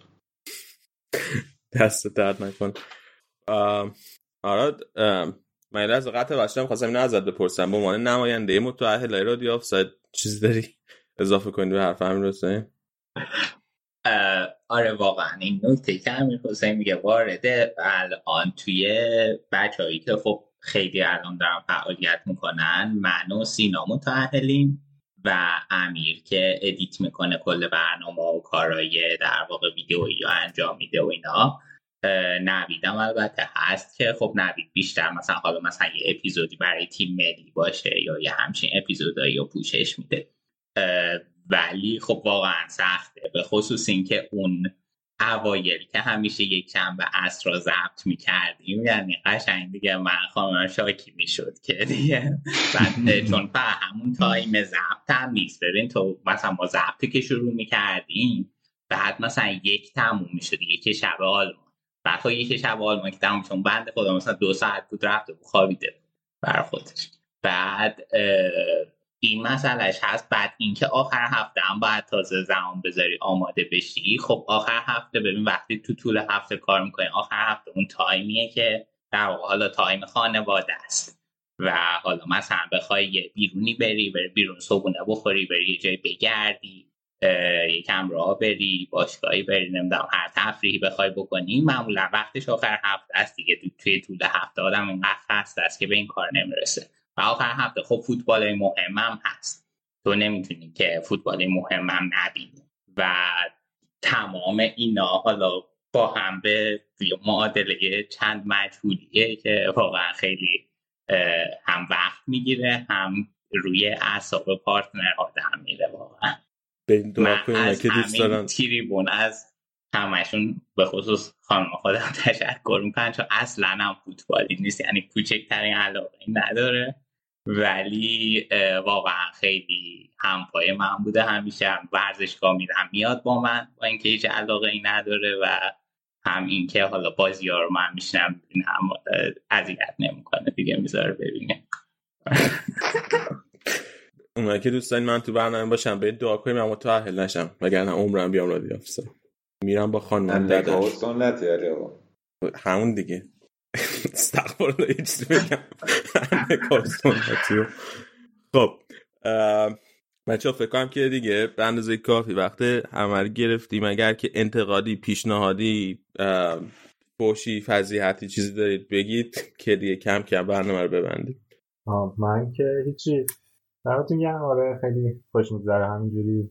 دست درد نکن. آراد من از قطع باشم خواستم اینو ازت بپرسم. به عنوان نماینده متأهل رادیو آفساید چیزی داری اضافه کنی به حرف همین حسین؟ آره واقعا. این نکته که امیر حسین میگه وارده الان توی بچه‌هایی که خب خیلی الان دارن فعالیت می‌کنن من و سینا متأهلیم و امیر که ادیت می‌کنه کل برنامه و کارای در واقع ویدیویی رو انجام میده و اینا. نویدم. البته هست که خب نوید بیشتر مثلا حالا مثلا یه اپیزودی برای تیم ملی باشه یا یه همچین اپیزودایی رو پوشش میده. ولی خب واقعا سخته. به خصوص اینکه اون اوایل که همیشه یک به اصر را ضبط می‌کردیم یعنی قشنگ دیگه من خانم شاکی می‌شد که دیگه. بعد <laughs> چون به همون تایم ضبط هم نیست. ببین تو مثلا ما ضبطی که شروع می‌کردیم بعد مثلا یک تموم می‌شد یک شب آلمان. بعد یک شب آلمان که چون بند خدا مثلا دو ساعت بود رفته بود خوابیده بر خودش بعد این مسئلهش هست. بعد اینکه آخر هفته هم باید تازه زمان بذاری آماده بشی. خب آخر هفته ببین وقتی تو طول هفته کار می‌کنی آخر هفته اون تایمیه که در واقع حالا تایم خانواده است. و حالا مثلا بخوای یه بیرونی بری بری بیرون صبونه بخوری بری یه جایی بگردی. یکم راه بری باشگاهی بری نمی‌دونم هر تفریحی بخوای بکنی معمولا وقتش آخر هفته است دیگه. توی طول هفته آدم اینقدر خسته است که به این کار نمی‌رسه. و آخر هفته خب فوتبال مهمم هست. تو نمی‌تونی که فوتبال مهمم نبینی. و تمام اینا حالا با هم به معادله چند مجهولیه که واقعا خیلی هم وقت می‌گیره هم روی اعصاب پارتنر آدم میره واقعا. من از همین تریبون از همشون به خصوص خانم خودم <laughs> تشکر می‌کنن چون اصلا هم فوتبالی نیست یعنی کوچکترین علاقه نداره. ولی واقعا خیلی همپای من بوده همیشه هم ورزشگاه میرم میاد با من با اینکه هیچ علاقه ای نداره و هم اینکه حالا بازی ها رو من میشنم هم اذیت نمی‌کنه دیگه می‌ذاره ببینه. <laughs> اونایی که دوست من تو برنامه باشم به دعا کنیم اما متأهل نشم وگرنه عمرم بیام رادیو افسر. میرم با خانم داداش. همون دیگه. استغفر الله یه چیزی بگم. خب بچه فکر کنم که دیگه به اندازه کافی وقت همه گرفتیم. اگر که انتقادی پیشنهادی بوشی فضیحتی چیزی دارید بگید که دیگه کم کم برنامه رو ببندیم. من که هیچی. براتون میگم آره خیلی خوش میگذره. همینجوری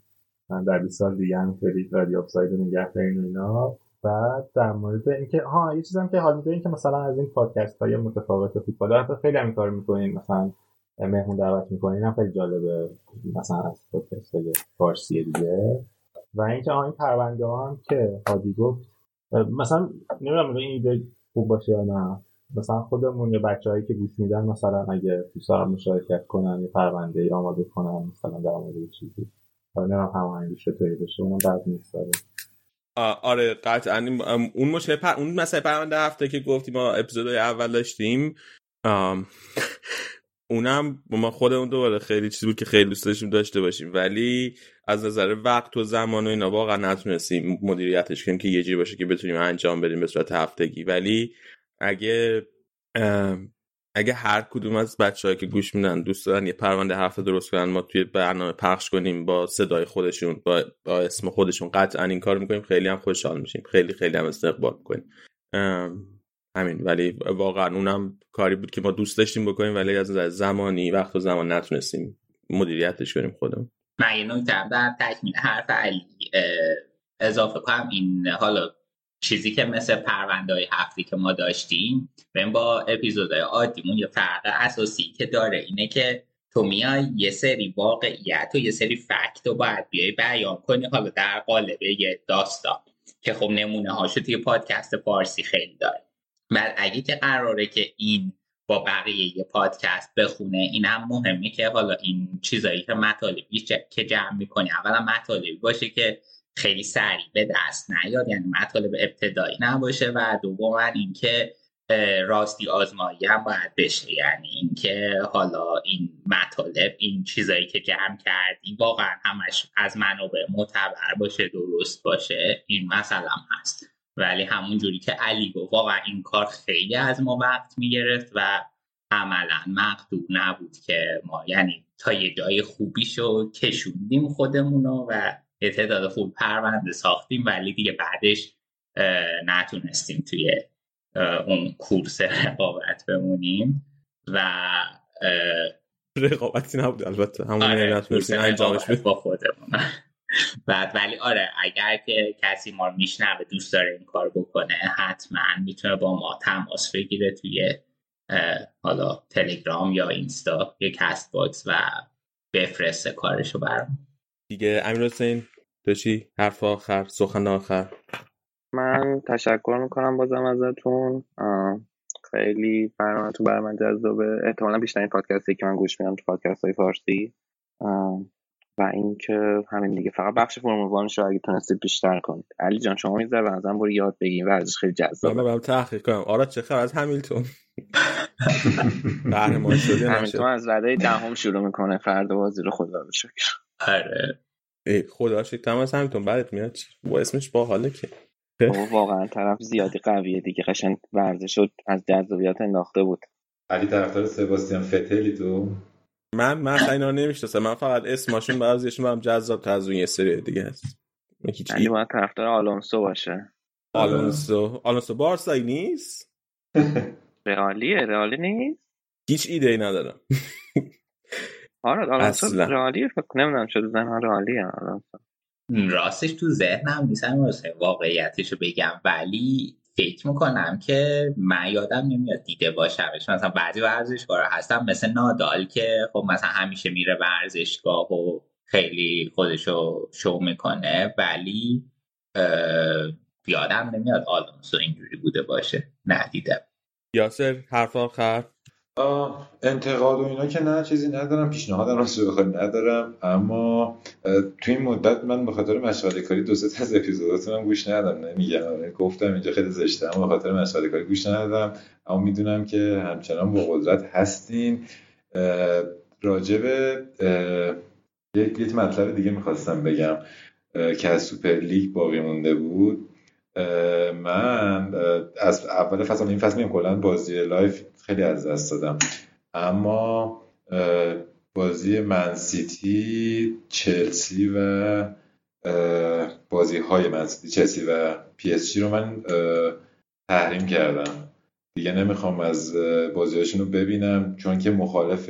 من در 20 سال دیگه همینطوری رادیو آفساید نگه داریم اینا. بعد در مورد اینکه ها یه چیزم که حال میده این که مثلا از این پادکست های متفاوت فوتبال حتی خیلی هم کار می‌کنین. مثلا مهمون دعوت می‌کنین. هم خیلی جالبه. مثلا از پادکست های فارسی دیگه. و اینکه این پرونده هم که هادی گفت مثلا نمی‌دونم این ایده خوب باشه یا نه. مثلا خودمون یا بچههایی که گوش میدن مثلا اگه دوست مشارکت کنن یه پرونده آماده کنن مثلا در مورد چیزی. نمی‌دونم هماهنگی چطوری بشه اونم بعد نیست آره قطعا. اون مشکل پر... اون مثلا پرونده هفته که گفتیم ما اپیزودهای اول داشتیم <laughs> اونم ما خودمون دوباره خیلی چیزی بود که خیلی دوست داشتیم داشته باشیم. ولی از نظر وقت و زمان و اینا واقعا نتونستیم مدیریتش کنیم که یه جوری باشه که بتونیم انجام بدیم به صورت هفتگی. ولی اگه اگه هر کدوم از بچههایی که گوش میدن دوست دارن یه پرونده هفته درست کنن ما توی برنامه پخش کنیم با صدای خودشون با, با اسم خودشون. قطعا این کار می‌کنیم خیلی هم خوشحال میشیم. خیلی خیلی هم استقبال می‌کنیم. همین. ولی واقعا اونم کاری بود که ما دوست داشتیم بکنیم ولی از زمانی وقت و زمان نتونستیم مدیریتش کنیم خودمون. من یه نکته در تکمیل حرف علی اضافه کنم. این حالا چیزی که مثل پرونده های هفتی که ما داشتیم ببین با اپیزودهای عادیمون یه فرق اساسی که داره اینه که تو میای یه سری واقعیت و یه سری فکت رو باید بیای بیان کنی حالا در قالب یه داستان که خب نمونه هاشو توی پادکست فارسی خیلی داره. بعد اگه که قراره که این با بقیه یه پادکست بخونه اینم مهمه که حالا این چیزایی که مطالبی که جمع می‌کنی اولا مطالبی باشه که خیلی سریع به دست نیاد. یعنی مطالب ابتدایی نباشه و دوما اینکه راستی آزمایی هم باید بشه. یعنی اینکه حالا این مطالب این چیزایی که جمع کردی واقعا همش از منابع معتبر باشه درست باشه این مثلا هست. ولی همون جوری که علی گفت واقعا این کار خیلی از ما وقت می‌گرفت و عملا مقدور نبود که ما یعنی تا یه جای خوبی شو کشوندیم خودمونو و یه تعداد خوب پرونده ساختیم ولی دیگه بعدش نتونستیم توی اون کورس رقابت بمونیم و رقابتی نبود البته همون آره انجامش با خودمون. <laughs> بعد ولی آره اگر که کسی ما رو میشنوه دوست داره این کار بکنه حتما می‌تونه با ما تماس بگیره توی حالا تلگرام یا اینستا یه کست باکس و بفرسته کارشو برام دیگه. امیر حسین داشتی حرف آخر سخن آخر؟ من تشکر می‌کنم بازم ازتون. خیلی برنامهتون برای من جذابه. احتمالا بیشترین پادکستی که من گوش میدم تو پادکست های فارسی و اینکه همین دیگه. فقط بخش فرمول رو اگه تونستید بیشتر کنید. علی جان شما میذار به نظرم برو یاد بگیم ورزش خیلی جذابه. من برم تحقیق کنم. آره چه خبر؟ از همیلتون. قهرمان شدی <laughs> همیلتون از رده دهم شروع می‌کنه. فردا بازی رو خدا رو شکر. آره. ای خدا شکر از همیلتون بعدت میاد. با اسمش باحاله که. واقعا طرف زیادی قویه دیگه. قشنگ ورزش شد از جذابیت انداخته بود. علی طرفدار سباستیان فتلی تو؟ من من اینا نمی‌شناسم. من فقط اسمشون بعضیشون برام جذاب تا از اون یه سری دیگه هست. یعنی باید طرفدار آلونسو باشه. آلونسو. آلونسو بارسایی نیست؟ <laughs> رئالیه رئالی نیست؟ هیچ ایده ای ندارم. <laughs> آره آلونسو رئالیه فکر نمی‌دونم شده زن رئالیه آلونسو راستش تو ذهنم نیستم واقعیتشو بگم. ولی فکر می‌کنم که من یادم نمیاد دیده باشمش. مثلا بعضی ورزشکارا هستم مثل نادال که خب مثلا همیشه میره ورزشگاه و خیلی خودشو شو می‌کنه. ولی یادم نمیاد آلونسو اینجوری بوده باشه. ندیدم یاسر حرف آخر انتقاد و اینا که نه چیزی ندارم پیشنهادم راست بخوای ندارم. اما توی این مدت من به خاطر مشغله کاری دو سه از اپیزوداتون گوش ندادم. نمیگم. گفتم اینجا خیلی زشته اما به خاطر مشغله کاری گوش ندادم. اما می‌دونم که همچنان با قدرت هستین. راجب یک مطلب دیگه می‌خواستم بگم. که از سوپر لیگ باقی مونده بود. من از اول فصل این فصل میم کلا بازی live خیلی از دست دادم. اما بازی منسیتی چلسی و بازی های منسیتی چلسی و پی اس جی رو من تحریم کردم. دیگه نمی‌خوام از بازیهاشون رو ببینم چون که مخالف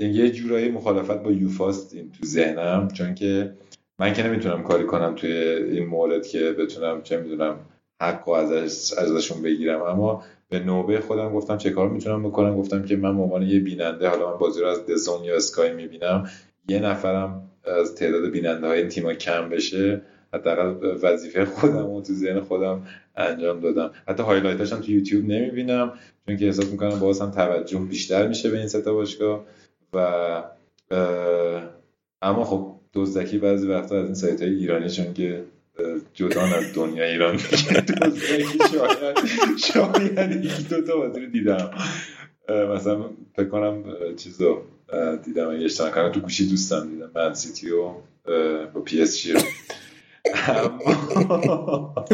یه جورایی مخالفت با یوفاست این تو ذهنم چون که من که نمی‌تونم کاری کنم توی این مورد که بتونم چه می‌دونم حق و ازش ازشون بگیرم. اما به نوبه خودم گفتم چه کار می‌تونم بکنم؟ گفتم که من عنوان یه بیننده حالا من بازی رو از دزون یا اسکای می‌بینم یه نفرم از تعداد بیننده های این تیما کم بشه. حداقل وظیفه خودم و تو ذهن خودم انجام دادم. حتی هایلایتاش هم تو یوتیوب نمی‌بینم چون که احساس می‌کنم باز هم توجه بیشتر میشه به این سه تا باشگاه. و اما خب دزدکی بعضی وقتا از این سایت های ایرانی چون که جدا از دنیا ایران <laughs> دزدکی شاید شاید یک دو تا بازی رو دیدم. مثلا فکر کنم چیزا دیدم. اگه اشتباه کنم تو گوشی دوستم دیدم. من‌سیتی رو با پی اس جی رو. <laughs>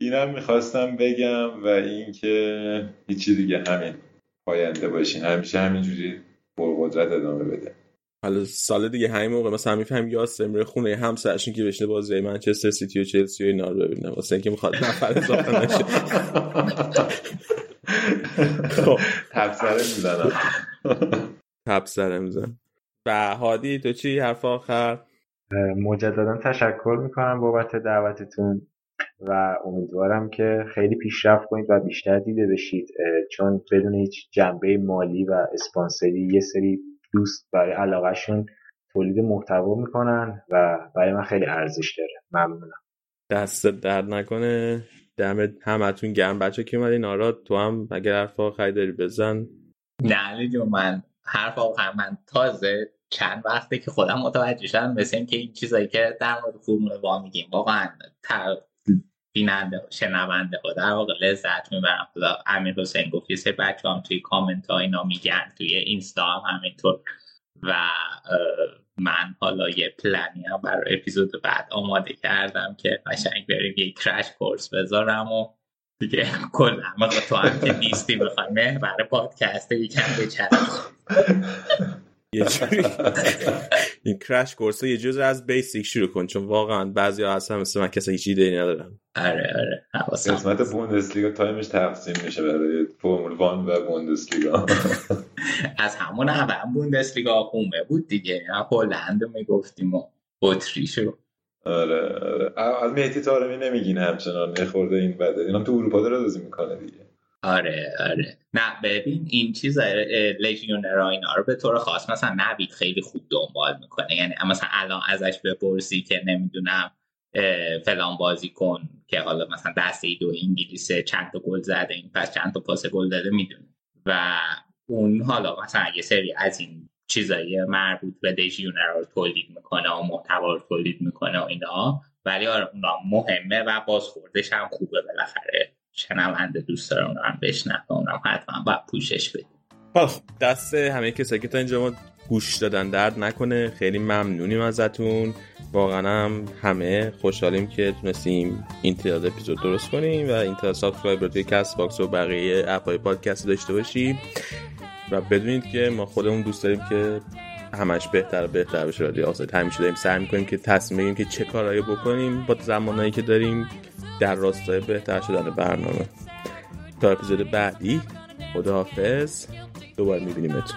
اینم می‌خواستم بگم و اینکه هیچی دیگه همین پاینده باشین. همیشه همینجوری پرقدرت ادامه بده. حالا سال دیگه همین موقع مثلا میفهم یاسر میره خونه همسرشون که بشینه بازی منچستر سیتی و چلسی و اینا رو ببینه. واسه اینکه می‌خواد نفر اضافه نشه. خب. تبصره می‌زنم. تبصره میزن و هادی تو چی حرف آخر؟ مجددا تشکر می‌کنم بابت دعوتتون و امیدوارم که خیلی پیشرفت کنید و بیشتر دیده بشید. چون بدون هیچ جنبه مالی و اسپانسری یه سری دوست برای علاقهشون تولید محتوا می‌کنن و برای من خیلی ارزش داره. ممنونم. دست درد نکنه. دم همتون گرم. بچه که اومدین؟ آراد تو هم اگر حرف آخری داری بزن. نه جو من حرف آخر من تازه چند وقته که خودم متوجه شدم مثل که این چیزایی که در مورد فرمول وا میگیم واقعا بیننده شنونده و در واقع لذت می‌برم. خدا امیر حسین گفت یه سری بچه هم توی کامنت ها اینا میگن توی اینستا هم همینطور. و من حالا یه پلنی هم برای اپیزود بعد آماده کردم که قشنگ بریم یه کرش کورس بذارم و دیگه کلا تو هم که نیستی بخوای محور پادکست یکم بچرخ. <laughs> یه جوری این کرش کورس یه جز از بیسیک شروع کن چون واقعا بعضی ها اصلا مثل من کسی هیچ ایده ندارن. آره آره قسمت بوندسلیگا تایمش تقسیم میشه برای فرمول وان و بوندسلیگا <laughs> از همون اول بوندسلیگا خومه بود دیگه. هلند می‌گفتیم و اتریشو آره آره. از مهدی تارمی نمیگین همچنان خورده این بده. اینا تو اروپا داره بازی می‌کنه دیگه. آره آره. نه ببین این چیز لژیونرا اینا رو به طور خاص مثلا نوید خیلی خوب دنبال می‌کنه. یعنی مثلا الان ازش بپرسی که نمی‌دونم فلان بازی کن که حالا مثلا دسته ای دو انگلیسه چند تا گل زده این پس چند تا پاس گل داده می‌دونه. و اون حالا مثلا یه سری از این چیزایی مربوط به لژیونرا رو تولید می‌کنه و محتوا رو تولید می‌کنه و اینا. ولی آره اونا مهمه و بازخوردش هم خوبه بالاخره. شنونده دوست داره اونم بشنوه اونم حتما باید پوشش بده خب دست همه کسایی که تا اینجا ما گوش دادن درد نکنه. خیلی ممنونیم ازتون. واقعا هم همه خوشحالیم که تونستیم این تعداد اپیزود درست کنیم و این تعداد subscriber توی Castbox و بقیه اپای پادکست داشته باشیم. و بدونید که ما خودمون دوست داریم که همش بهتر بهتر بشه. رادیو آزاد همیشه داریم سعی می‌کنیم که تصمیم بگیریم که چه کارهایی بکنیم با زمانهایی که داریم. در راستای بهتر شدن برنامه. تا اپیزود بعدی خداحافظ. دوباره میبینیمتون.